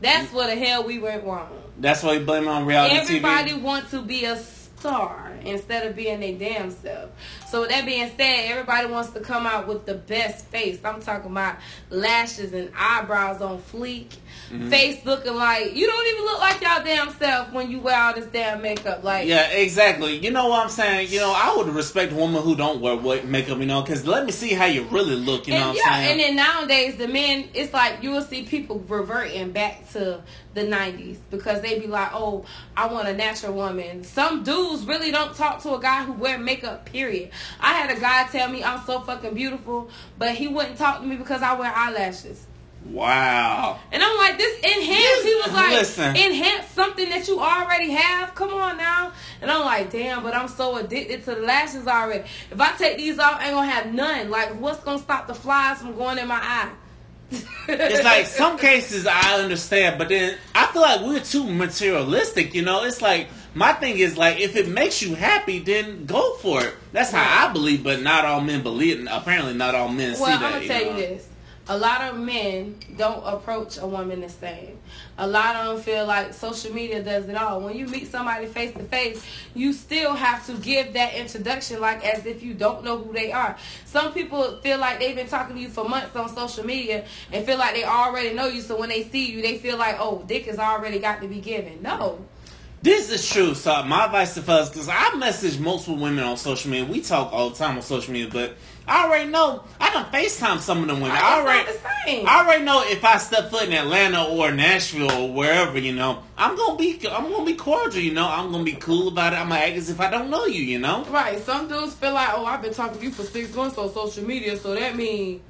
That's where the hell we went wrong. that's why you blame it on reality Everybody TV. Everybody wants to be a star instead of being their damn self. So with that being said, everybody wants to come out with the best face. I'm talking about lashes and eyebrows on fleek. Mm-hmm. Face looking like you don't even look like y'all damn self when you wear all this damn makeup. Like Yeah, exactly. You know what I'm saying? You know, I would respect a woman who don't wear what makeup, you know, because let me see how you really look, you know what I'm yeah, saying? and then nowadays the men, it's like you will see people reverting back to the '90s because they be like, "Oh, I want a natural woman." Some dudes really don't talk to a guy who wear makeup. Period. I had a guy tell me I'm so fucking beautiful, but he wouldn't talk to me because I wear eyelashes. wow. And I'm like, this enhance. He was like, Listen. enhance something that you already have. Come on now. And I'm like, damn, but I'm so addicted to the lashes already. If I take these off, I ain't gonna have none. Like, what's gonna stop the flies from going in my eye? It's like some cases I understand, but then I feel like we're too materialistic, you know? It's like, my thing is like, if it makes you happy, then go for it. That's how I believe, but not all men believe it. Apparently, not all men see. Well, see I'm that. gonna tell know? you this. A lot of men don't approach a woman the same. A lot of them feel like social media does it all. When you meet somebody face to face, you still have to give that introduction like as if you don't know who they are. Some people feel like they've been talking to you for months on social media and feel like they already know you. So when they see you, they feel like, oh, dick has already got to be given. No. This is true. So my advice to fellas, because I message multiple women on social media. We talk all the time on social media, but I already know. I done FaceTime some of them women. I already. I already know if I step foot in Atlanta or Nashville or wherever, you know, I'm gonna be, I'm gonna be cordial. You know, I'm gonna be cool about it. I'm gonna act as if I don't know you. You know. Right. Some dudes feel like, oh, I've been talking to you for six months on social media, so that means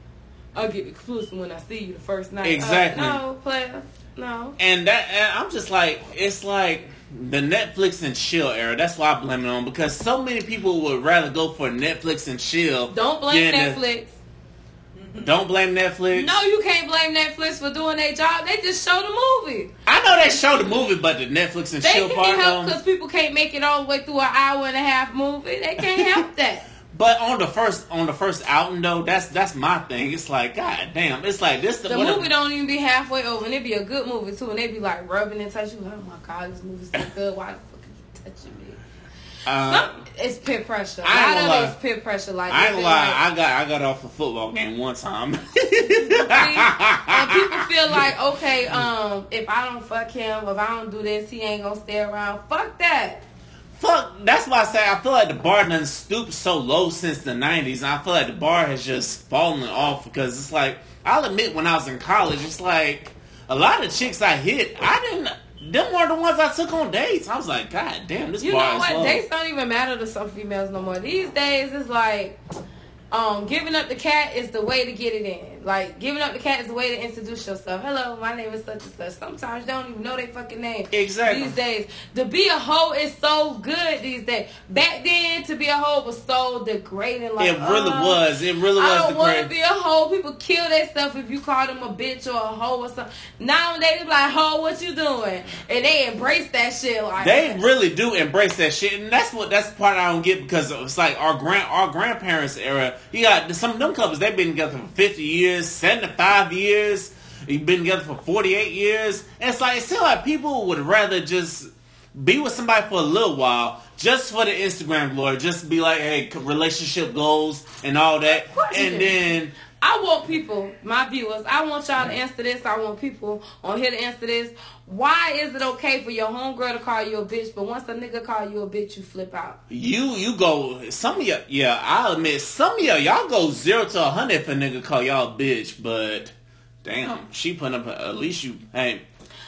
I'll get exclusive when I see you the first night. Uh, Exactly. no, player. No. And that, and I'm just like, it's like the Netflix and chill era. That's why I blame it on because so many people would rather go for Netflix and chill. Don't blame Netflix. Don't blame Netflix. No, you can't blame Netflix for doing their job. They just show the movie. I know they show the movie, but the Netflix and They chill part. can't help because people can't make it all the way through an hour and a half movie. They can't help that. But on the first on the first outing though, that's that's my thing. It's like, god damn, it's like this. The what movie don't even be halfway over, and it be a good movie too. And they be like rubbing and touching. Like, oh my god, this movie's so good. Why the fuck are you touching me? Uh, Some, it's peer pressure. I ain't lot gonna of it is peer pressure. Like I ain't they gonna feel lie, like- I got I got off a football game one time. and people feel like, okay, um, if I don't fuck him, if I don't do this, he ain't gonna stay around. Fuck that. Fuck, that's why I say I feel like the bar done stooped so low since the '90s, and I feel like the bar has just fallen off because it's like I'll admit when I was in college, it's like a lot of chicks I hit, I didn't. Them were the ones I took on dates. I was like, God damn, this You bar know is low. Dates don't even matter to some females no more. These days, it's like um, giving up the cat is the way to get it in. Like giving up the cat is a way to introduce yourself. Hello, my name is such and such. Sometimes don't even know their fucking name. Exactly. These days, to be a hoe is so good these days. Back then, to be a hoe was so degrading. Like it really uh, was. It really was. I don't want to be a hoe. People kill themselves if you call them a bitch or a hoe or something. Nowadays, they be like, hoe, what you doing? And they embrace that shit. Like, They really do embrace that shit, and that's what that's the part I don't get because it's like our grand our grandparents era. You got some of them couples they've been together for fifty years, seventy five years. You've been together for forty eight years. And it's like it seems like people would rather just be with somebody for a little while just for the Instagram glory, just be like, hey, relationship goals and all that, and then. I want people, my viewers, I want y'all to answer this. I want people on here to answer this. Why is it okay for your homegirl to call you a bitch, but once a nigga call you a bitch, you flip out? You you go some of y'all yeah I'll admit some of y'all y'all go zero to a hundred if a nigga call y'all a bitch but damn she put up a, at least you hey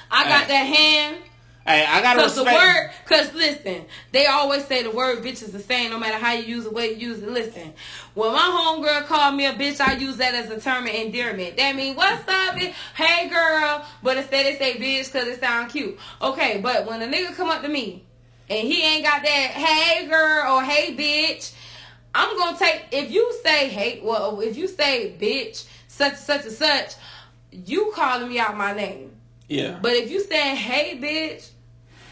I got Hey. that hand. Hey I gotta Cause the word, cause listen, they always say the word bitch is the same no matter how you use it, way you use it. Listen, when my homegirl called me a bitch, I use that as a term of endearment. That mean, what's up, bitch? Hey girl, but instead they say bitch cause it sound cute. Okay, but when a nigga come up to me and he ain't got that hey girl or hey bitch, I'm gonna take if you say hey, well if you say bitch such such and such, you calling me out my name. yeah But if you saying, "Hey, bitch,"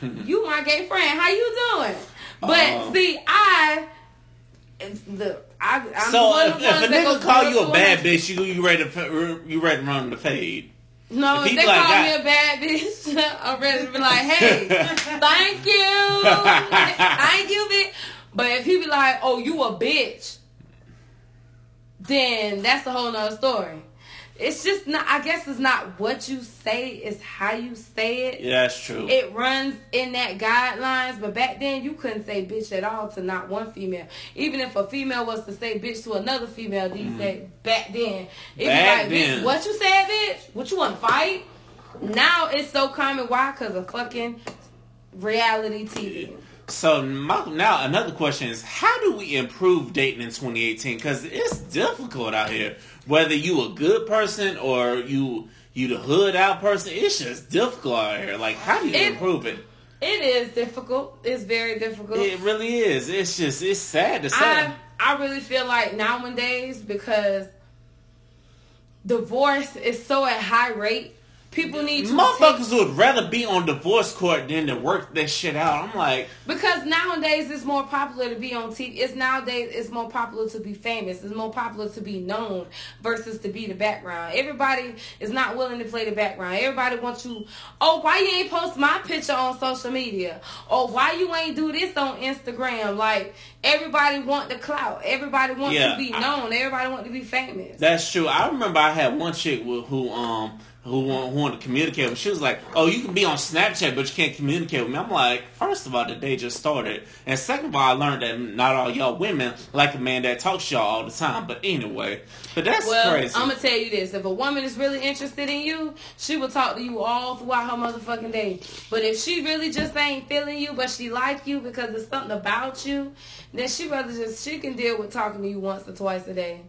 you my gay friend. How you doing? But Uh-huh. see, I the I. I'm so one if, if a nigga call you a bad 100. bitch you you ready to you ready to run the fade no, if they like call that- me a bad bitch, I'm ready to be like, "Hey, thank you, thank you, bitch." But if he be like, "Oh, you a bitch," then that's a whole nother story. It's just not. I guess it's not what you say; it's how you say it. yeah that's true it runs in that guidelines, but back then you couldn't say bitch at all to not one female. Even if a female was to say bitch to another female these mm-hmm. days, back then, it'd Back be like, then. bitch, what you said, bitch? What you want to fight? Now it's so common. Why? Because of fucking reality TV. so my, now another question is how do we improve dating in 2018 because it's difficult out here whether you a good person or you you the hood out person it's just difficult out here like how do you It- improve it It is difficult. It's very difficult. It really is. It's just it's sad to say. I I really feel like nowadays because divorce is so at high rate, people need to take Motherfuckers would rather be on divorce court than to work that shit out. I'm like, Because nowadays it's more popular to be on TV. It's nowadays it's more popular to be famous. It's more popular to be known versus to be the background. Everybody is not willing to play the background. Everybody wants you. Oh, why you ain't post my picture on social media? Oh, why you ain't do this on Instagram? Like everybody want the clout. Everybody want Yeah, to be I- known. Everybody want to be famous. that's true. I remember I had one chick who um who want, who want to communicate with. Me? She was like, "Oh, you can be on Snapchat, but you can't communicate with me." I'm like, first of all, the day just started, and second of all, I learned that not all y'all women like a man that talks to y'all all the time. But anyway, but that's Well, crazy. I'm gonna tell you this: if a woman is really interested in you, she will talk to you all throughout her motherfucking day. But if she really just ain't feeling you, but she like you because there's something about you, then she rather just she can deal with talking to you once or twice a day.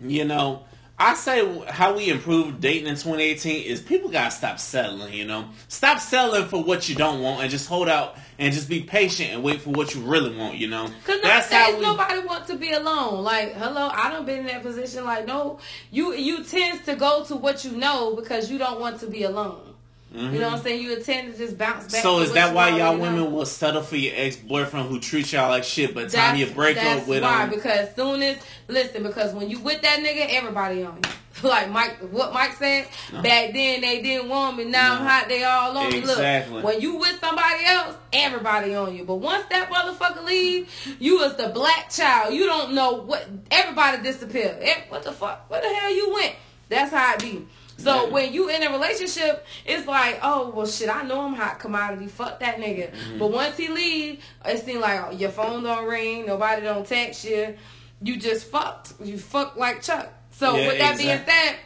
you know, I say how we improve dating in 2018 is people gotta stop settling. You know, stop settling for what you don't want and just hold out and just be patient and wait for what you really want. You know, Cause nowadays nobody wants to be alone. Like, hello, I don't been in that position. Like, no, you you tends to go to what you know because you don't want to be alone. You know what I'm saying? You tend to just bounce back. So is that why y'all women know. will settle for your ex boyfriend who treats y'all like shit, but time you break up with why, him? Because soon as listen, because when you with that nigga, everybody on you. like Mike, what Mike said No. back then, they didn't want me. Now I'm hot, they all on me. Exactly. Look, when you with somebody else, everybody on you. But once that motherfucker leave, you is the black child. You don't know what. Everybody disappear. Eh, What the fuck? Where the hell you went? That's how it be. So Yeah. when you in a relationship, it's like, oh well, shit. I know I'm hot commodity. Fuck that nigga. Mm-hmm. But once he leave, it seems like oh, your phone don't ring, nobody don't text you. You just fucked. You fucked like Chuck. So Yeah, with that being said,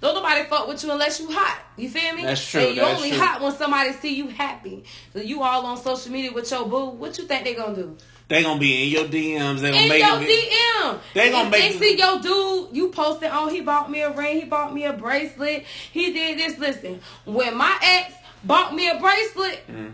don't nobody fuck with you unless you hot. You feel me? That's true, And you only true. hot when somebody see you happy. So you all on social media with your boo. What you think they gonna do? They gonna be in your DMs. They gonna in make your it. DM. They gonna make- they see your dude, you posted, oh, he bought me a ring, he bought me a bracelet, he did this. Listen, when my ex bought me a bracelet, Mm.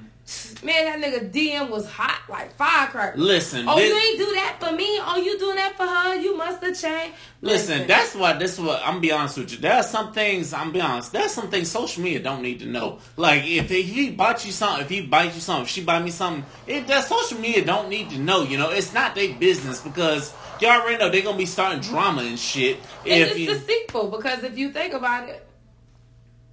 Man, that nigga DM was hot like firecracker. Listen, Oh, this- you ain't do that for me. Oh, you doing that for her. You must have changed. Listen, that's why this is what I'm be honest with you. There are some things I'm be honest. There's some things social media don't need to know. Like if he, he bought you something, if he buys you something, if she buy me something, it that social media don't need to know. You know, it's not their business because y'all already know they're gonna be starting drama and shit. And If it's you, deceitful because if you think about it,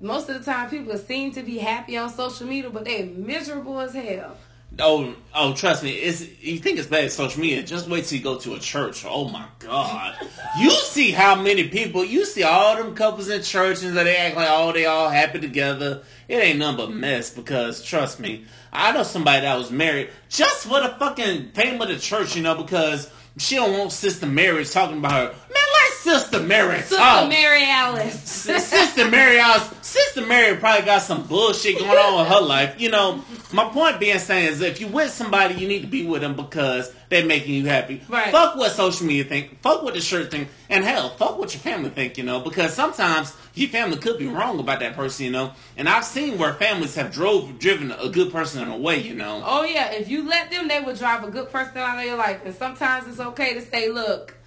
most of the time people seem to be happy on social media, but they're miserable as hell. Oh, oh, trust me. It's you think it's bad social media. Just wait till you go to a church. Oh my God, you see how many people. You see all them couples in churches that they act like oh they all happy together. It ain't nothing but mess. Because trust me, I know somebody that was married just for the fucking fame of the church. You know because she don't want Sister Mary talking about her. Man, let Sister Mary Sister talk. Mary Alice. Sister Mary, Alice. Sister Mary probably got some bullshit going on in her life. You know, my point being saying is if you with somebody, you need to be with them because they're making you happy. Right. Fuck what social media think. Fuck what the shirt think. And hell, fuck what your family think, you know, because sometimes your family could be wrong about that person, you know. And I've seen where families have drove driven a good person in away, you know. Oh yeah, if you let them, they will drive a good person out of your life. And sometimes it's okay to say, look,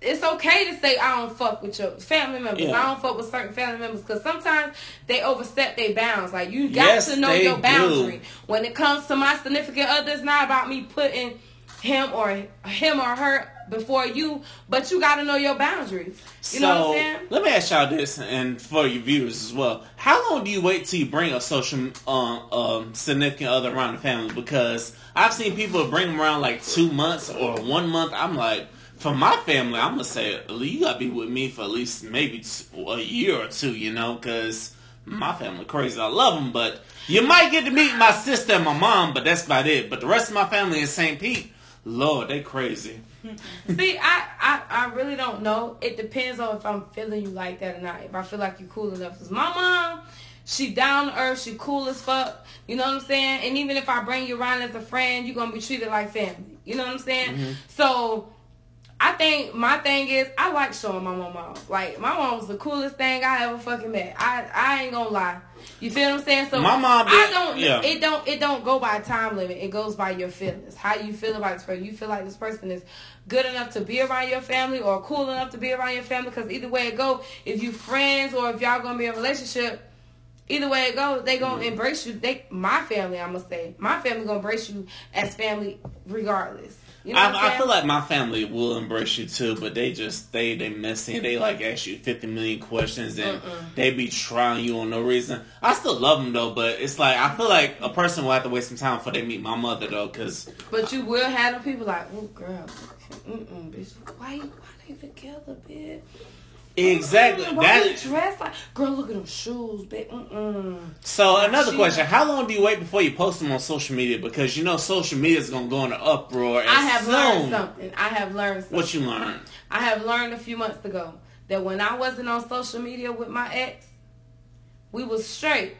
it's okay to say I don't fuck with your family members. Yeah. I don't fuck with certain family members because sometimes they overstep their bounds. Like you got Yes, to know your boundary. do. When it comes to my significant other, it's not about me putting him or him or her before you, but you got to know your boundaries. You know what I'm saying? let me ask y'all this, and for your viewers as well. How long do you wait till you bring a social um, um, significant other around the family? Because I've seen people bring them around like two months or one month. I'm like, for my family, I'm gonna say you gotta be with me for at least maybe a year or two, you know, because my family crazy. I love them, but you might get to meet my sister and my mom, but that's about it. But the rest of my family in St. Pete, Lord, they crazy. See, I, I, I really don't know. It depends on if I'm feeling you like that or not. If I feel like you're cool enough. Cause my mom, she down to earth. She cool as fuck. You know what I'm saying? And even if I bring you around as a friend, you're gonna be treated like family. You know what I'm saying? Mm-hmm. So. I think my thing is I like showing my mom off. Like my mom was the coolest thing I ever fucking met. I I ain't gonna lie. You feel what I'm saying? So My mom I don't yeah. it don't it don't go by time limit. It goes by your feelings. How you feel about this person. You feel like this person is good enough to be around your family or cool enough to be around your family. Because either way it go, if you friends or if y'all gonna be in a relationship, either way it goes, they gonna mm-hmm. embrace you. They my family, I'ma say, my family gonna embrace you as family regardless. You know I, I feel like my family will embrace you too, but they just they they messy they like ask you fifty million questions and they be trying you on no reason. I still love them though, but it's like I feel like a person will have to wait some time before they meet my mother though, because But you will have them people like, oh girl, mm-mm, bitch, why why they together, bitch? Exactly. Mm-mm, why That- you dressed like girl? Look at them shoes, bitch. Mm-mm. So another She- question: How long do you wait before you post them on social media? Because you know social media is gonna go in an uproar. I have learned something. I have learned something. What you learned? I have learned a few months ago that when I wasn't on social media with my ex, we was straight.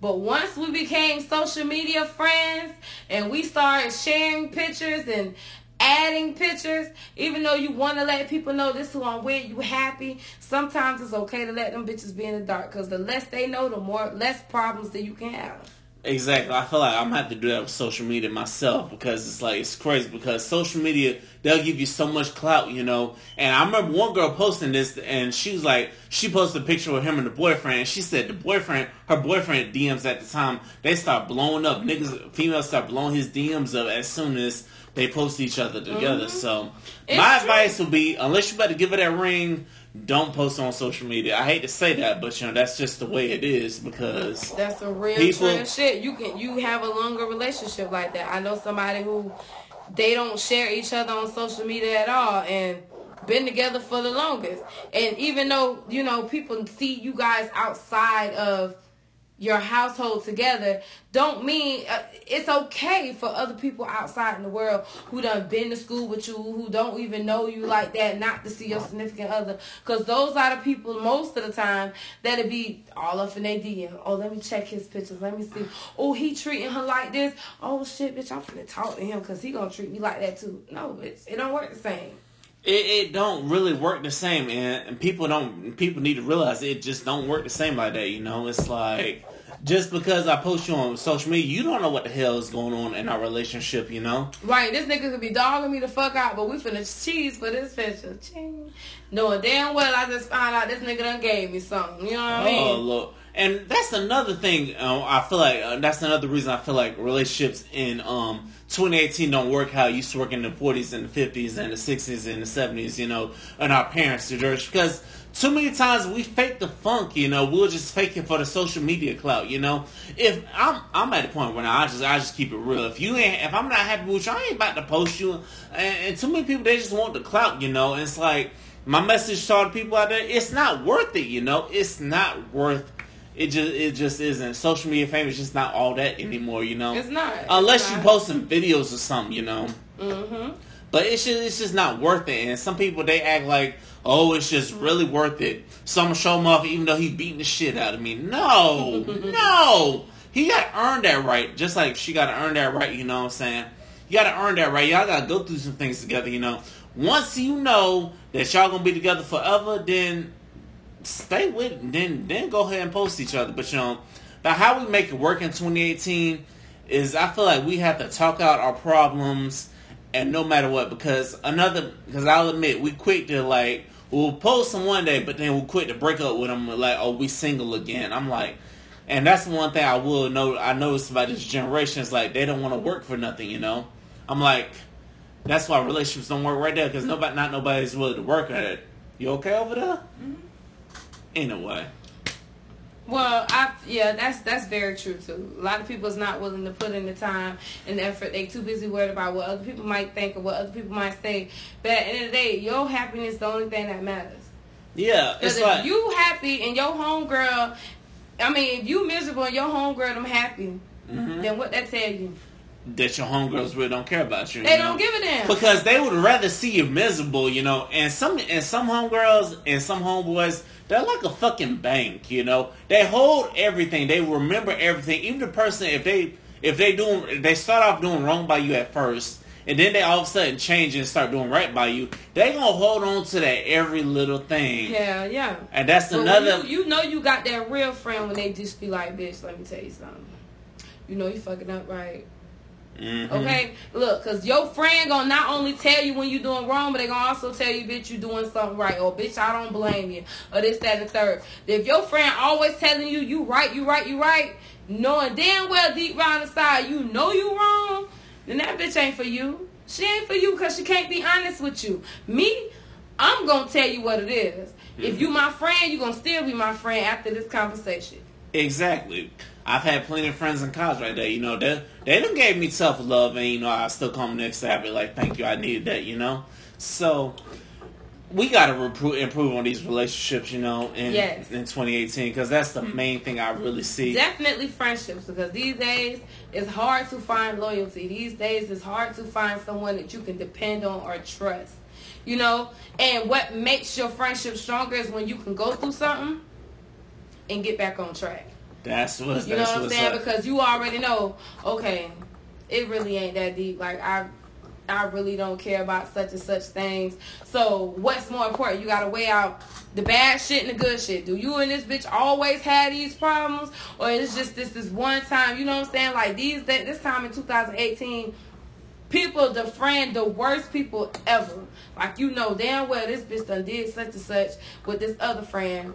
But once we became social media friends and we started sharing pictures and adding pictures, even though you want to let people know this who I'm with, you happy, sometimes it's okay to let them bitches be in the dark because the less they know, the more less problems that you can have. Exactly. I feel like I'm gonna have to do that with social media myself because it's like it's crazy because social media they'll give you so much clout, you know. And I remember one girl posting this and she was like she posted a picture with him and the boyfriend and she said the boyfriend her boyfriend DMs at the time they start blowing up. Niggas females start blowing his DMs up as soon as they post each other together. So Mm-hmm. It's my true. advice would be unless you better give her that ring, don't post on social media. I hate to say that, but you know, that's just the way it is because That's a real People- shit. You can you have a longer relationship like that. I know somebody who they don't share each other on social media at all and been together for the longest. And even though, you know, people see you guys outside of your household together don't mean uh, it's okay for other people outside in the world who done been to school with you who don't even know you like that not to see your significant other. Because those are the people most of the time that'll be all up in their DM oh let me check his pictures. Let me see. Oh he treating her like this. Oh shit bitch I'm finna talk to him because he gonna treat me like that too. No bitch it don't work the same it, it don't really work the same and, and people don't people need to realize it just don't work the same like that you know it's like just because i post you on social media you don't know what the hell is going on in our relationship you know Right, this nigga could be dogging me the fuck out, but we finna cheese for this picture. Ching. Knowing damn well I just found out this nigga done gave me something. You know what I mean? oh look and that's another thing uh, i feel like uh, that's another reason i feel like relationships in um 2018 don't work how it used to work in the 40s and the 50s and the 60s and the 70s you know and our parents did because too many times we fake the funk, you know. We'll just fake it for the social media clout, you know. If I'm, I'm at a point where I just, I just keep it real. If you ain't, if I'm not happy with you, I ain't about to post you. And, and too many people, they just want the clout, you know. And it's like my message to all the people out there: it's not worth it, you know. It's not worth. It just, it just isn't. Social media fame is just not all that anymore, you know. It's not. It's Unless not. you posting videos or something, you know. Mm-hmm. But it's just it's just not worth it. And some people they act like, oh, it's just really worth it. So I'm gonna show him off even though he beating the shit out of me. No, no. He gotta earn that right. Just like she gotta earn that right, you know what I'm saying? You gotta earn that right. Y'all gotta go through some things together, you know. Once you know that y'all gonna be together forever, then stay with then then go ahead and post each other. But you know, but how we make it work in 2018 is I feel like we have to talk out our problems and no matter what because another because I'll admit we quick to like we'll post them one day but then we'll quick to break up with them like oh we single again. I'm like. And that's the one thing I will know. I noticed about this generation is like they don't want to work for nothing. You know, I'm like, that's why relationships don't work right there because nobody, not nobody's willing to work at it. You okay over there? Mm-hmm. Anyway, Well, I yeah, that's that's very true too. A lot of people is not willing to put in the time and the effort. They too busy worried about what other people might think or what other people might say. But at the end of the day, your happiness is the only thing that matters. yeah, Because if like you happy and your homegirl, I mean, if you miserable and your homegirl, I'm happy, Mhm. then what that tell you? That your homegirls really don't care about you. They you don't know? give a damn. because they would rather see you miserable, you know. And some and some homegirls and some homeboys, they're like a fucking bank, you know. They hold everything. They remember everything. Even the person, if they if they doing, they start off doing wrong by you at first, and then they all of a sudden change and start doing right by you. They gonna hold on to that every little thing. yeah, yeah. And that's But another. You, you know you got that real friend when they just be like, bitch, let me tell you something. You know you fucking up right. Mhm. Okay, look, cause your friend gonna not only tell you when you doing wrong, but they gonna also tell you, bitch, you doing something right, or bitch, I don't blame you, or this, that, and the third. If your friend always telling you you right, you right, you right, knowing damn well deep down inside you know you wrong, then that bitch ain't for you. She ain't for you cause she can't be honest with you. Me, I'm gonna tell you what it is. If you my friend, you gonna still be my friend after this conversation. Exactly. I've had plenty of friends in college right there. You know, they they done gave me tough love, and you know, I still come next to it like, thank you, I needed that. You know, so we got to repro- improve on these relationships, you know, in Yes. in 2018 because that's the main thing I really see. Definitely friendships because these days it's hard to find loyalty. These days it's hard to find someone that you can depend on or trust. You know, and what makes your friendship stronger is when you can go through something and get back on track. That's what. You know what I'm saying? up. Because you already know, okay, it really ain't that deep. Like I I really don't care about such and such things. So what's more important? You gotta weigh out the bad shit and the good shit. Do you and this bitch always have these problems? Or is just this this one time, you know what I'm saying? Like these this time in 2018 people defriend the worst people ever. Like you know damn well this bitch done did such and such with this other friend.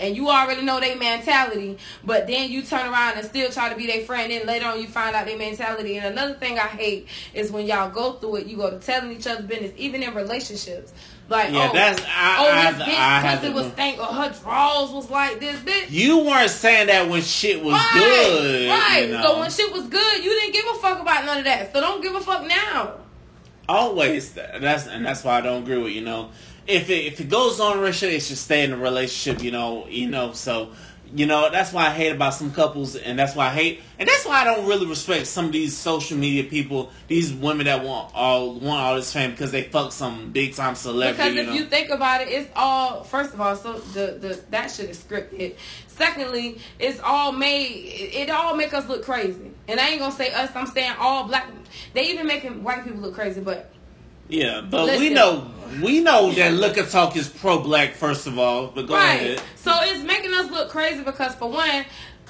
And you already know their mentality, but then you turn around and still try to be their friend. And later on, you find out their mentality. And another thing I hate is when y'all go through it, you go to telling each other business, even in relationships. Like, Yeah, oh, that's- I- oh, this I bitch pussy was stank, or her draws was like this, bitch. You weren't saying that when shit was right, good. right. You know? So when shit was good, you didn't give a fuck about none of that. So don't give a fuck now. always that's and that's why I don't agree with you know if it if it goes on in a relationship it should stay in a relationship you know you know so you know that's why I hate about some couples and that's why I hate and that's why I don't really respect some of these social media people these women that want all want all this fame because they fuck some big time celebrity Because you if know you think about it, it's all first of all, so the, the that shit is scripted. Secondly, it's all made it, it all make us look crazy. And I ain't gonna say us, I'm saying all black they even making white people look crazy, but yeah but we know we know that Liquor Talk is pro black first of all but go right. ahead So it's making us look crazy because for one,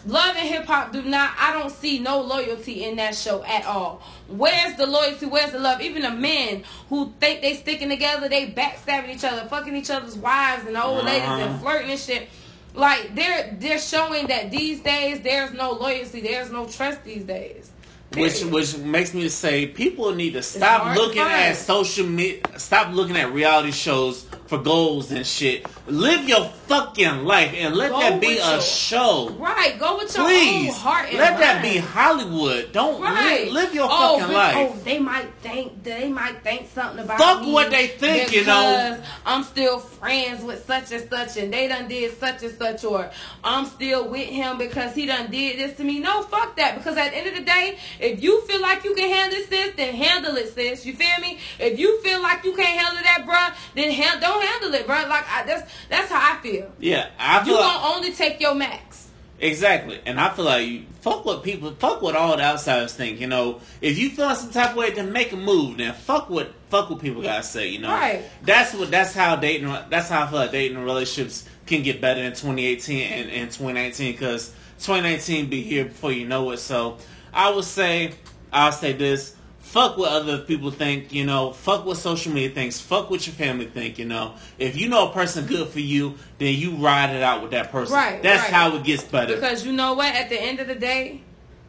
love and hip hop do not I don't see no loyalty in that show at all. Where's the loyalty? Where's the love? Even the men who think they sticking together, they backstabbing each other, fucking each other's wives and old ladies Uh-huh. and flirting and shit. Like they're they're showing that these days there's no loyalty, there's no trust these days. Which which makes me say people need to stop looking at social media, stop looking at reality shows for goals and shit. Live your fucking life and let Go that be a your- show. Right, go with your Please own heart and let that be Hollywood. Don't Right. live, live your oh, fucking life. Oh, they might think they might think something about Fuck what they think, you know. I'm still friends with such and such, and they done did such and such, or I'm still with him because he done did this to me. No, fuck that. Because at the end of the day, if you feel like you can handle this, then handle it, sis. You feel me? If you feel like you can't handle that, bruh, then ha- don't handle it, bro. Like I, that's that's how I feel. yeah, I You feel like, gonna only take your max. exactly, and I feel like you- fuck what people, fuck what all the outsiders think. You know, if you feel some type of way, then make a move. Then fuck what fuck what people gotta say. You know, Right. That's what. That's how dating. That's how I feel like dating and relationships can get better in 2018 and, and 2019 because 2019 be here before you know it. So I would say, I'll say this. Fuck what other people think, you know. Fuck what social media thinks. Fuck what your family think, you know. If you know a person good for you, then you ride it out with that person. Right, That's right. how it gets better. Because you know what? At the end of the day,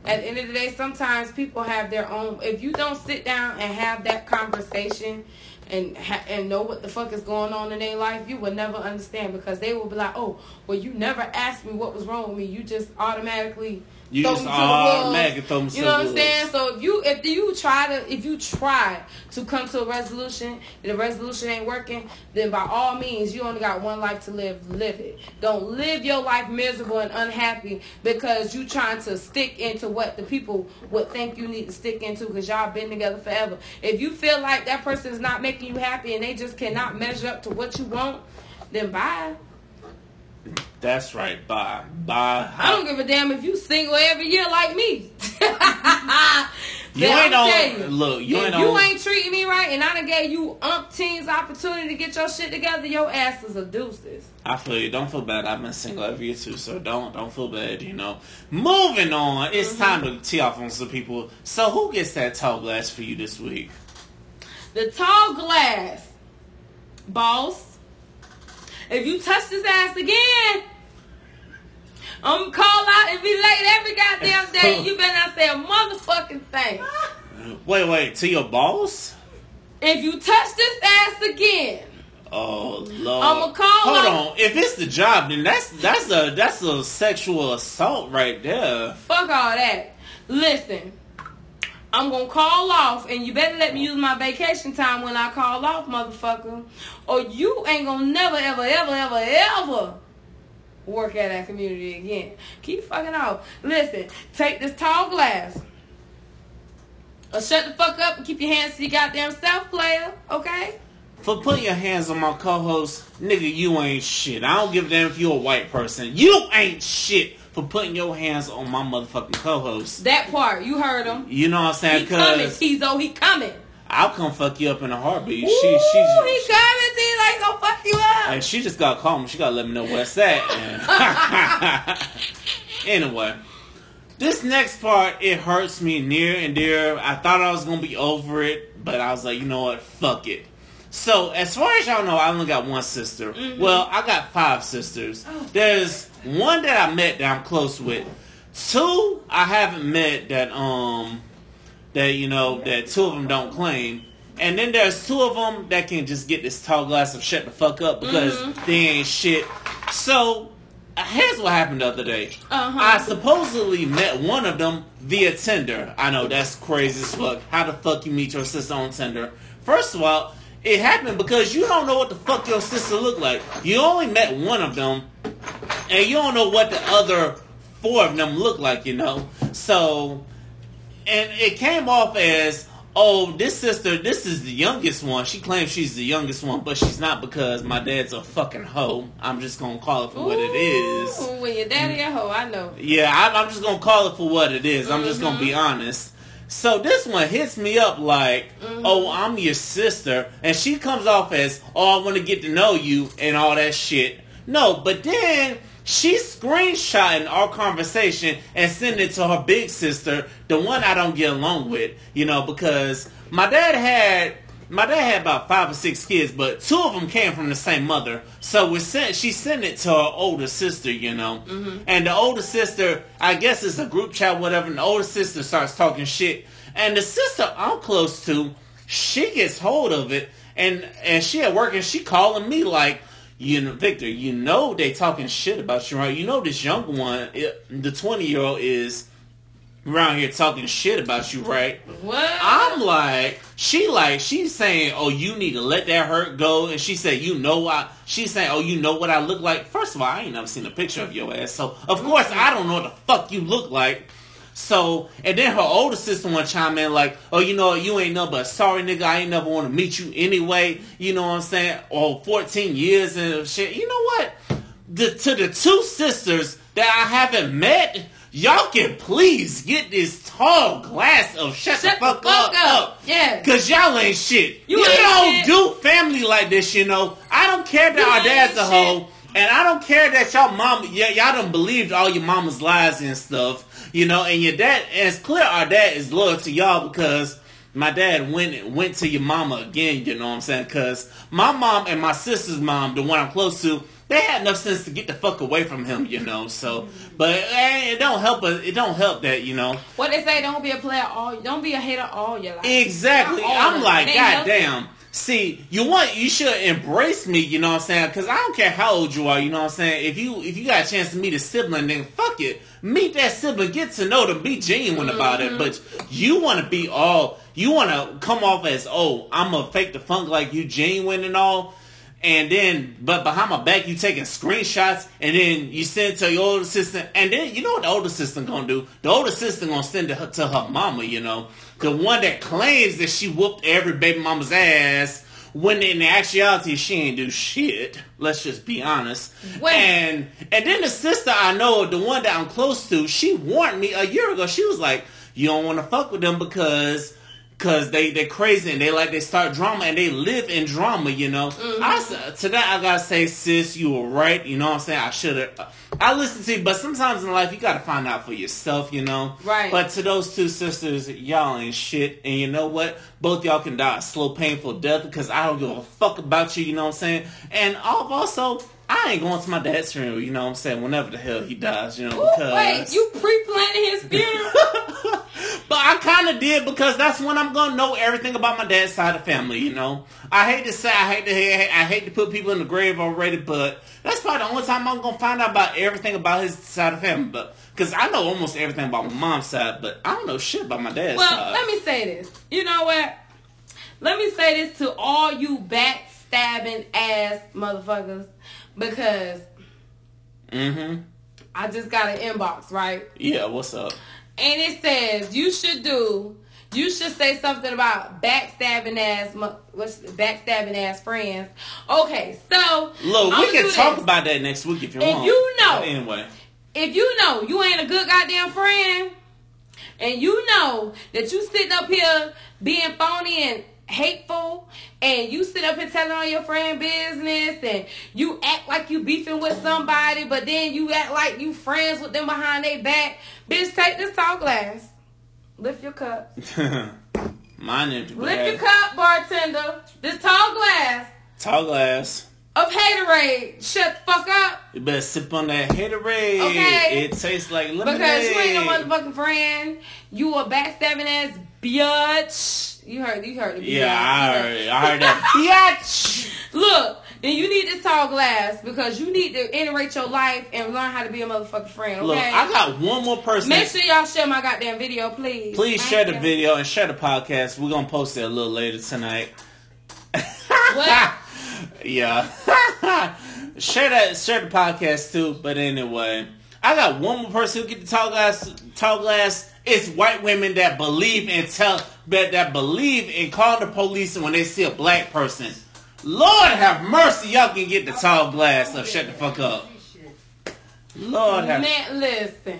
at the end of the day, sometimes people have their own. If you don't sit down and have that conversation and ha- and know what the fuck is going on in their life, you will never understand because they will be like, "Oh, well, you never asked me what was wrong with me. You just automatically." You just me to the wolves." automatically throw to You know what I'm saying? So if you if you try to if you try to come to a resolution, and the resolution ain't working, then by all means you only got one life to live. Live it. Don't live your life miserable and unhappy because you trying to stick into what the people would think you need to stick into because y'all been together forever. If you feel like that person is not making you happy and they just cannot measure up to what you want, then bye. That's right. Bye. Bye. I don't give a damn if you single every year like me. You ain't on- you, look, you ain't you on- ain't treating me right, and I done gave you umpteens opportunity to get your shit together, your ass is a deuces. I feel you. Don't feel bad. I've been single every year too, so don't don't feel bad. You know. Moving on. It's Mm-hmm. time to tee off on some people. So who gets that tall glass for you this week? The tall glass, boss. If you touch this ass again, I'm gonna call out and be late every goddamn day. You better not say a motherfucking thing. Wait, wait. To your boss? If you touch this ass again, Oh lord. I'ma call out Hold her. on. If it's the job, then that's that's a that's a sexual assault right there. Fuck all that. Listen, I'm gonna call off, and you better let me use my vacation time when I call off, motherfucker, or you ain't gonna never, ever, ever, ever, ever work at that community again. Keep fucking off. Listen, take this tall glass. Or shut the fuck up and keep your hands to your goddamn self, player. Okay? For putting your hands on my co-host, nigga, you ain't shit. I don't give a damn if you're a white person. You ain't shit for putting your hands on my motherfucking co-host. That part, you heard him. You know what I'm saying? He coming, Tizo. He coming. I'll come fuck you up in a heartbeat. Ooh, she, he she, coming, Tizo. He gonna fuck you up. Hey, she just got to call me. She got to let me know where it's at. anyway, this next part, it hurts me near and dear. I thought I was to be over it, but I was like, you know what? Fuck it. So, as far as y'all know, I only got one sister. Mm-hmm. Well, I got five sisters. Oh. There's one that I met that I'm close with. Two I haven't met that um that you know that two of them don't claim. And then there's two of them that can just get this tall glass of shut the fuck up because they ain't shit. So here's what happened the other day. Uh-huh. I supposedly met one of them via Tinder. I know that's crazy as fuck. How the fuck you meet your sister on Tinder? First of all, it happened because you don't know what the fuck your sister look like. You only met one of them, and you don't know what the other four of them look like. You know, so and it came off as oh this sister this is the youngest one she claims she's the youngest one but she's not because my dad's a fucking hoe i'm just gonna call it for what it is When your daddy a hoe, I know. yeah I'm, I'm just gonna call it for what it is i'm just gonna be mm-hmm. honest so this one hits me up like mm-hmm. oh i'm your sister. And she comes off as oh i want to get to know you and all that shit. No but then She's screenshotting our conversation and sending it to her big sister, the one I don't get along with, you know, because my dad had my dad had about five or six kids, but two of them came from the same mother. So we sent she sent it to her older sister, you know, mm-hmm. and the older sister, I guess it's a group chat, whatever. And the older sister starts talking shit, and the sister I'm close to, she gets hold of it, and and she at work and she calling me like you know, Victor, you know they talking shit about you, right? You know this young one, it, the twenty year old, is around here talking shit about you, right? What? I'm like, she like, she's saying, oh, you need to let that hurt go, and she said, you know what? She's saying, oh, you know what I look like. First of all, I ain't never seen a picture of your ass, so of course I don't know what the fuck you look like. So, and then her older sister want to chime in like, oh, you know, you ain't no but sorry nigga, I ain't never want to meet you anyway. You know what I'm saying? Or 14 years and shit. You know what? The, to the two sisters that I haven't met, y'all can please get this tall glass of shut, Shut the fuck, up, up. Yeah. Cause y'all ain't shit. You You, ain't don't shit. do family like this, you know. I don't care that You our dad's a hoe. And I don't care that y'all mom, yeah, y'all done believed all your mama's lies and stuff, you know. And your dad, and it's clear our dad is loyal to y'all because my dad went went to your mama again. You know what I'm saying? Because my mom and my sister's mom, the one I'm close to, they had enough sense to get the fuck away from him. You know. So, but eh, it don't help. It don't help that you know. What they say, don't be a player all, don't be a hater all your life. Exactly. I'm like, God damn. See, you want you should embrace me, you know what I'm saying? Because I don't care how old you are, you know what I'm saying. If you if you got a chance to meet a sibling, then fuck it, meet that sibling, get to know them, be genuine about it. But you want to be all, you want to come off as, oh, I'm gonna fake the funk like you genuine and all. And then, but behind my back, you taking screenshots, and then you send it to your older sister, and then you know what the older sister gonna do? The older sister gonna send it her- to her mama, you know, the one that claims that she whooped every baby mama's ass, when in the actuality she ain't do shit. Let's just be honest. Wait. And and then the sister I know, the one that I'm close to, she warned me a year ago. She was like, "You don't want to fuck with them because." Cause they they crazy and they like they start drama and they live in drama, you know. Mm-hmm. I s- to that I gotta say, sis, you were right. You know what I'm saying? I should have. Uh, I listened to you, but sometimes in life you gotta find out for yourself, you know. Right. But to those two sisters, y'all ain't shit, and you know what? Both y'all can die a slow, painful death because I don't give a fuck about you. You know what I'm saying? And al- also, I ain't going to my dad's funeral. You know what I'm saying? Whenever the hell he dies, you know, Ooh, because wait, you pre-planning his funeral? but I kind of did because that's when I'm gonna know everything about my dad's side of family. You know, I hate to say, I hate to, I hate to put people in the grave already, but that's probably the only time I'm gonna find out about everything about his side of family. But because I know almost everything about my mom's side, but I don't know shit about my dad's well, side. let me say this. You know what? Let me say this to all you backstabbing ass motherfuckers because mm-hmm. I just got an inbox, right? Yeah. What's up? And it says you should do. You should say something about backstabbing ass, what's backstabbing ass friends. Okay, so Look, we can talk this. about that next week if you If want. you know- But anyway. if you know you ain't a good goddamn friend, and you know that you sitting up here being phony and hateful, and you sit up here telling on your friend business, and you act like you beefing with somebody, but then you act like you friends with them behind their back, bitch, take this tall glass, lift your cup, Mine empty. lift your cup, bartender, this tall glass Tall glass. of haterade, shut the fuck up. You better sip on that Haterade. Okay. It tastes like lemonade. Because you ain't no motherfucking friend. You a backstabbing ass bitch. You heard, you heard the Yeah. I heard, I heard that. Bitch. Look, then you need this tall glass because you need to iterate your life and learn how to be a motherfucking friend. Okay. Look, I got one more person. Make sure y'all share my goddamn video, please. Please Thank share the video and share the podcast. We're gonna post it a little later tonight. What? yeah. share that share the podcast too. But anyway. I got one more person who get the tall glass tall glass. It's white women that believe and tell that, that believe in calling the police when they see a black person. Lord have mercy, y'all can get the tall glass of shut the fuck up. Lord have Man, listen.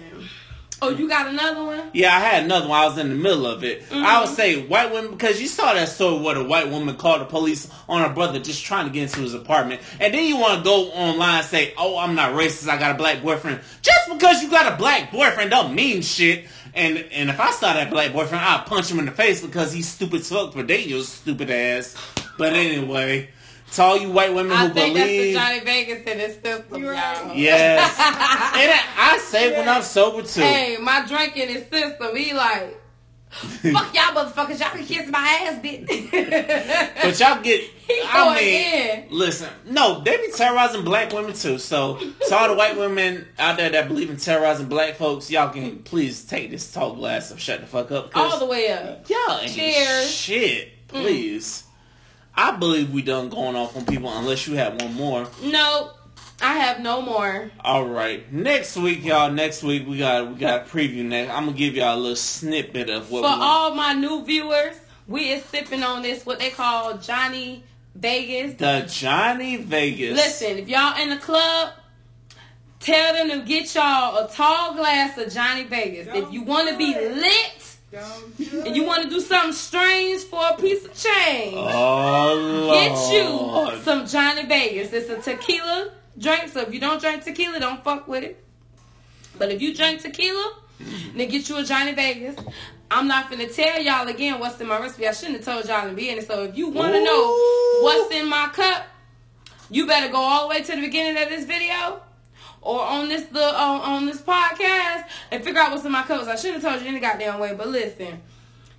Oh, you got another one? Yeah, I had another one. I was in the middle of it. I would mm-hmm. say white women because you saw that story where the white woman called the police on her brother just trying to get into his apartment, and then you want to go online and say, "Oh, I'm not racist. I got a black boyfriend." Just because you got a black boyfriend don't mean shit. And and if I saw that black boyfriend, I'd punch him in the face because he's stupid as fuck for dating your stupid ass. But anyway, to all you white women I who think believe, that's the Johnny Vegas in his system, You're y'all. right. yes, and I, I say when I'm sober too. Hey, my drink in his system, he like, fuck y'all motherfuckers, y'all can kiss my ass, bitch. But y'all get. He I going mean, in. listen. No, they be terrorizing black women too. So, to all the white women out there that believe in terrorizing black folks, y'all can please take this tall glass of shut the fuck up. all the way up. Y'all ain't Cheers. Mm. shit. Please. I believe we done going off on people unless you have one more. No, I have no more. All right, next week, y'all. Next week we got we got a preview. Next, I'm gonna give y'all a little snippet of what. For we all my new viewers, we is sipping on this what they call Johnny Vegas. the Johnny Vegas. Listen, if y'all in the club, tell them to get y'all a tall glass of Johnny Vegas. If you want to be lit Don't do and you want to do something strange for a piece of change, Oh get you some Johnny Vegas. It's a tequila drink, so if you don't drink tequila, don't fuck with it. But if you drink tequila, then get you a Johnny Vegas. I'm not gonna tell y'all again what's in my recipe. I shouldn't have told y'all to be in the beginning. So if you want to know what's in my cup, you better go all the way to the beginning of this video or on this the on, on this podcast and figure out what's in my cups. I should have told you any goddamn way, but listen.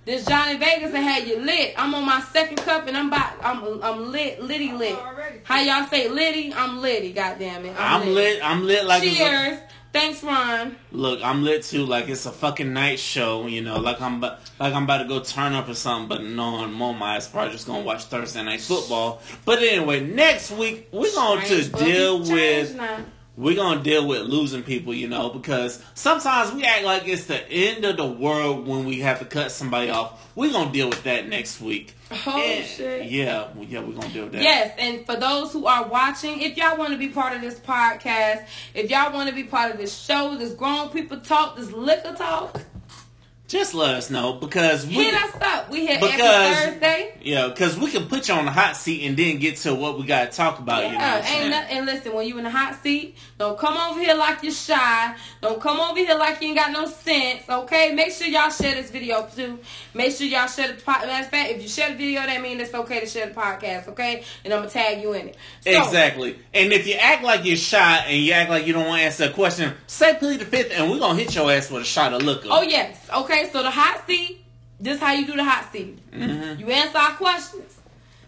This Johnny Vegas that had you lit. I'm on my second cup and I'm about I'm I'm lit litty lit. How y'all say litty? I'm litty, goddamn it. I'm lit. I'm lit like it's a, Cheers. Thanks, Ron. look. I'm lit too. Like it's a fucking night show. You know, like I'm about, like I'm about to go turn up or something. But no, I'm on my ass probably just gonna watch Thursday night football. But anyway, next week we're going to Strange, but deal with now. We're gonna deal with losing people. You know, because sometimes we act like it's the end of the world when we have to cut somebody off. We're gonna deal with that next week. Oh And- shit. Yeah, well, yeah, we're gonna deal with that. Yes, and for those who are watching, if y'all want to be part of this podcast, if y'all want to be part of this show, this grown people talk, this liquor talk, just let us know because we Hit us up. We hit Because- every Thursday. yeah, because we can put you on the hot seat and then get to what we got to talk about. you know, what ain't saying? nothing. And listen, when you in the hot seat, don't come over here like you're shy. Don't come over here like you ain't got no sense. Okay, make sure y'all share this video too. Make sure y'all share the podcast. Matter fact, if you share the video, that means it's okay to share the podcast. Okay, and I'm gonna tag you in it. So, Exactly. And if you act like you're shy and you act like you don't want to answer a question, say plead the fifth and we're going to hit your ass with a shot of liquor. Oh yes. Okay, so the hot seat. This is how you do the hot seat. Mm-hmm. You answer our questions.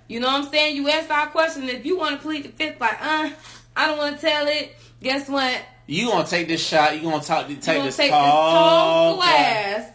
You know what I'm saying? You answer our question. If you want to plead the fifth, like, uh, I don't want to tell it. Guess what? You to take this shot. You to talk, You take gonna this take tall this tall glass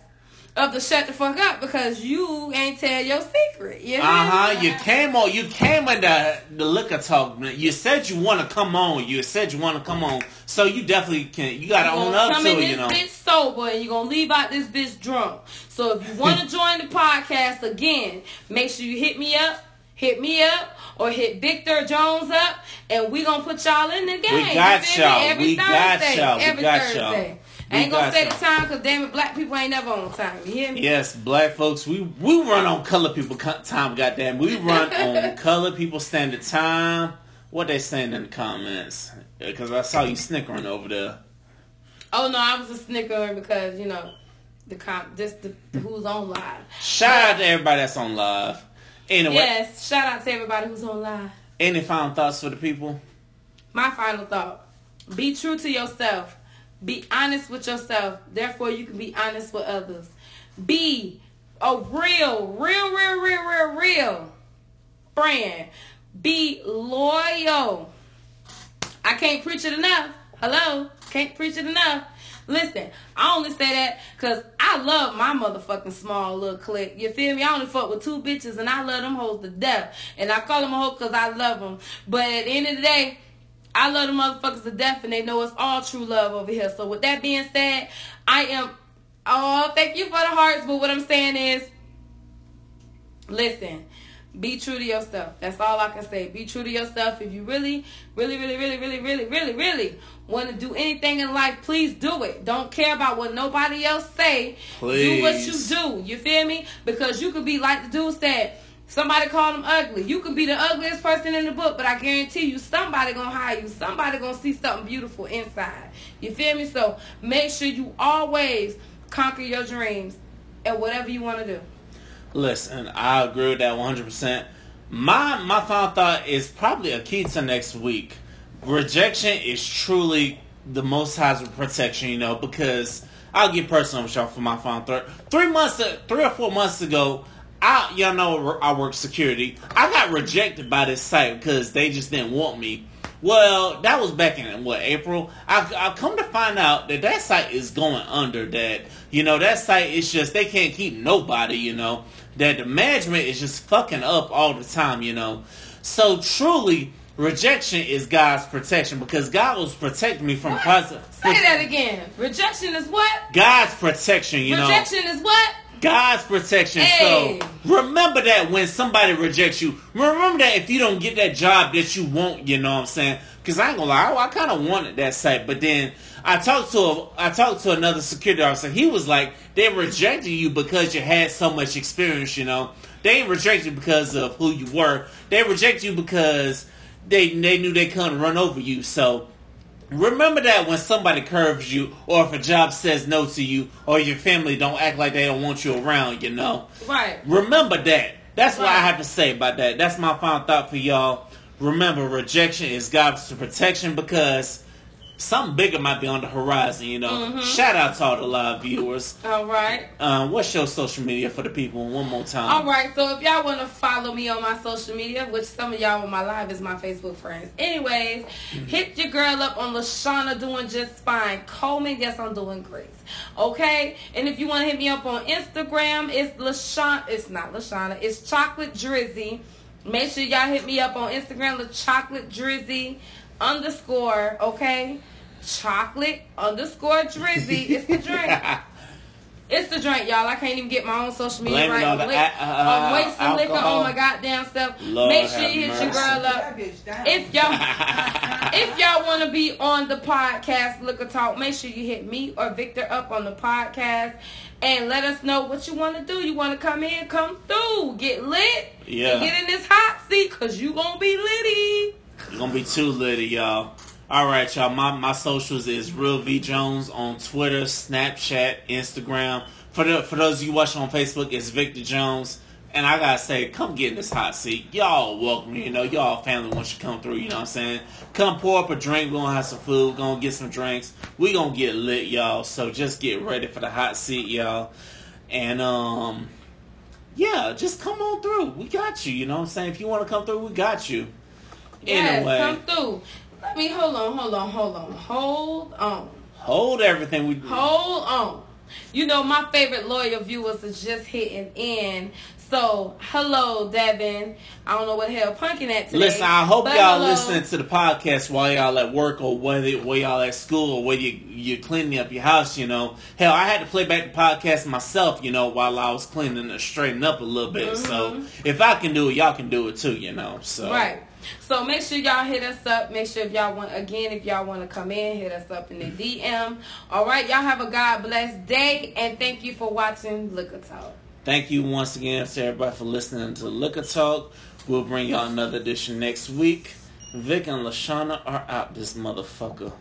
of the shut the fuck up because you ain't tell your secret. You Uh huh. You came on. You came in the the liquor talk. man. You said you want to come on. You said you want to come on. So you definitely can. You got to You own gonna up come to in it. this You know. bitch sober and you gonna leave out this bitch drunk. So if you want to join the podcast again, make sure you hit me up, hit me up, or hit Victor Jones up, and we gonna put y'all in the game. You got y'all. Every We got Thursday. y'all. We got Thursday. y'all. I We ain't gonna got say the time because damn it, black people ain't never on time. You hear me? Yes, black folks, we we run on color people time. Goddamn, we run on color people standard time. What they saying in the comments? Because I saw you snickering over there. Oh no, I was just snickering because you know the com this the, the who's on live. Shout out to everybody that's on live. Anyway, Yes, shout out to everybody who's on live. any final thoughts for the people? My final thought: Be true to yourself. Be honest with yourself. Therefore, you can be honest with others. Be a real, real, real, real, real, real friend. Be loyal. I can't preach it enough. Hello? Can't preach it enough. Listen, I only say that because I love my motherfucking small little clique. You feel me? I only fuck with two bitches and I love them hoes to death. And I call them a hoe because I love them. But at the end of the day, I love them motherfuckers to death and they know it's all true love over here. So with that being said, I am, oh, thank you for the hearts. But what I'm saying is, listen be true to yourself. That's all I can say. Be true to yourself. If you really, really, really, really, really, really, really, really want to do anything in life, please do it. Don't care about what nobody else say. Please. Do what you do. You feel me? Because you could be like the dude said. Somebody called him ugly. You could be the ugliest person in the book, but I guarantee you somebody gonna hire you. Somebody gonna see something beautiful inside. You feel me? So make sure you always conquer your dreams and whatever you wanna do. Listen, I agree with that 100%. My my final thought is probably a key to next week. Rejection is truly the most high's protection, you know, because I'll get personal with y'all for my final thought. Three months, three or four months ago, I y'all know I work security. I got rejected by this site because they just didn't want me. Well, that was back in what April. I've, I've come to find out that that site is going under. That you know that site is just they can't keep nobody. You know that the management is just fucking up all the time. You know, so truly rejection is God's protection because God was protecting me from What? positive. Say that again. Rejection is what? God's protection. You know, Rejection is what? God's protection. Hey. So remember that when somebody rejects you, remember that if you don't get that job that you want, you know what I'm saying? Because I ain't gonna lie, I, I kind of wanted that site, but then I talked to a, I talked to another security officer. He was like, they rejected you because you had so much experience. You know, they ain't reject you because of who you were. They reject you because they they knew they couldn't run over you. So Remember that when somebody curves you, or if a job says no to you, or your family don't act like they don't want you around, you know. Right. Remember that. That's what I have to say about that. That's my final thought for y'all. Remember, rejection is God's protection because something bigger might be on the horizon, you know. Mm-hmm. Shout out to all the live viewers. All right. Um, what's your social media for the people one more time? All right. So if y'all want to follow me on my social media, which some of y'all on my live is my Facebook friends. Anyways, hit your girl up on Lashana doing just fine. Coleman, yes, I'm doing great. Okay. And if you want to hit me up on Instagram, it's Lashana. It's not Lashana. It's Chocolate Drizzy. Make sure y'all hit me up on Instagram, the Chocolate Drizzy underscore. Okay. Chocolate underscore Drizzy. It's the drink. It's the drink, y'all. I can't even get my own social media Blame right. on I'm, the uh, I'm wasting liquor on my goddamn self. Lord Make sure have you hit your girl up. That bitch down. If y'all if y'all want to be on the podcast Liquor Talk, make sure you hit me or Victor up on the podcast and let us know what you want to do. You want to come in, come through, get lit, Yeah. and get in this hot seat because you going to be litty. It's gonna be too litty, y'all. All right, y'all. My my socials is real V Jones on Twitter, Snapchat, Instagram. For the for those of you watching on Facebook, it's Victor Jones. And I gotta say, come get in this hot seat. Y'all welcome. You know, y'all family once you come through. You know what I'm saying? Come pour up a drink. We're gonna have some food. We gonna get some drinks. We gonna get lit, y'all. So just get ready for the hot seat, y'all. And um, yeah, just come on through. We got you. You know what I'm saying? If you want to come through, we got you. Yes, Anyway. come through. Let me hold on, hold on, hold on, hold on, Hold everything we do. hold on. You know my favorite loyal viewers is just hitting in. So hello, Devin. I don't know what the hell punking at today. Listen, I hope y'all hello. listening to the podcast while y'all at work or whether while y'all at school or whether you, you're cleaning up your house, you know. Hell, I had to play back the podcast myself, you know, while I was cleaning and straightening up a little bit. So if I can do it, y'all can do it too, you know. So Mm-hmm. Right. So make sure y'all hit us up. Make sure if y'all want again, if y'all want to come in, hit us up in the DM. All right, y'all have a God blessed day and thank you for watching Liquor Talk. Thank you once again to everybody for listening to Liquor Talk. We'll bring y'all another edition next week. Vic and Lashana are out this motherfucker.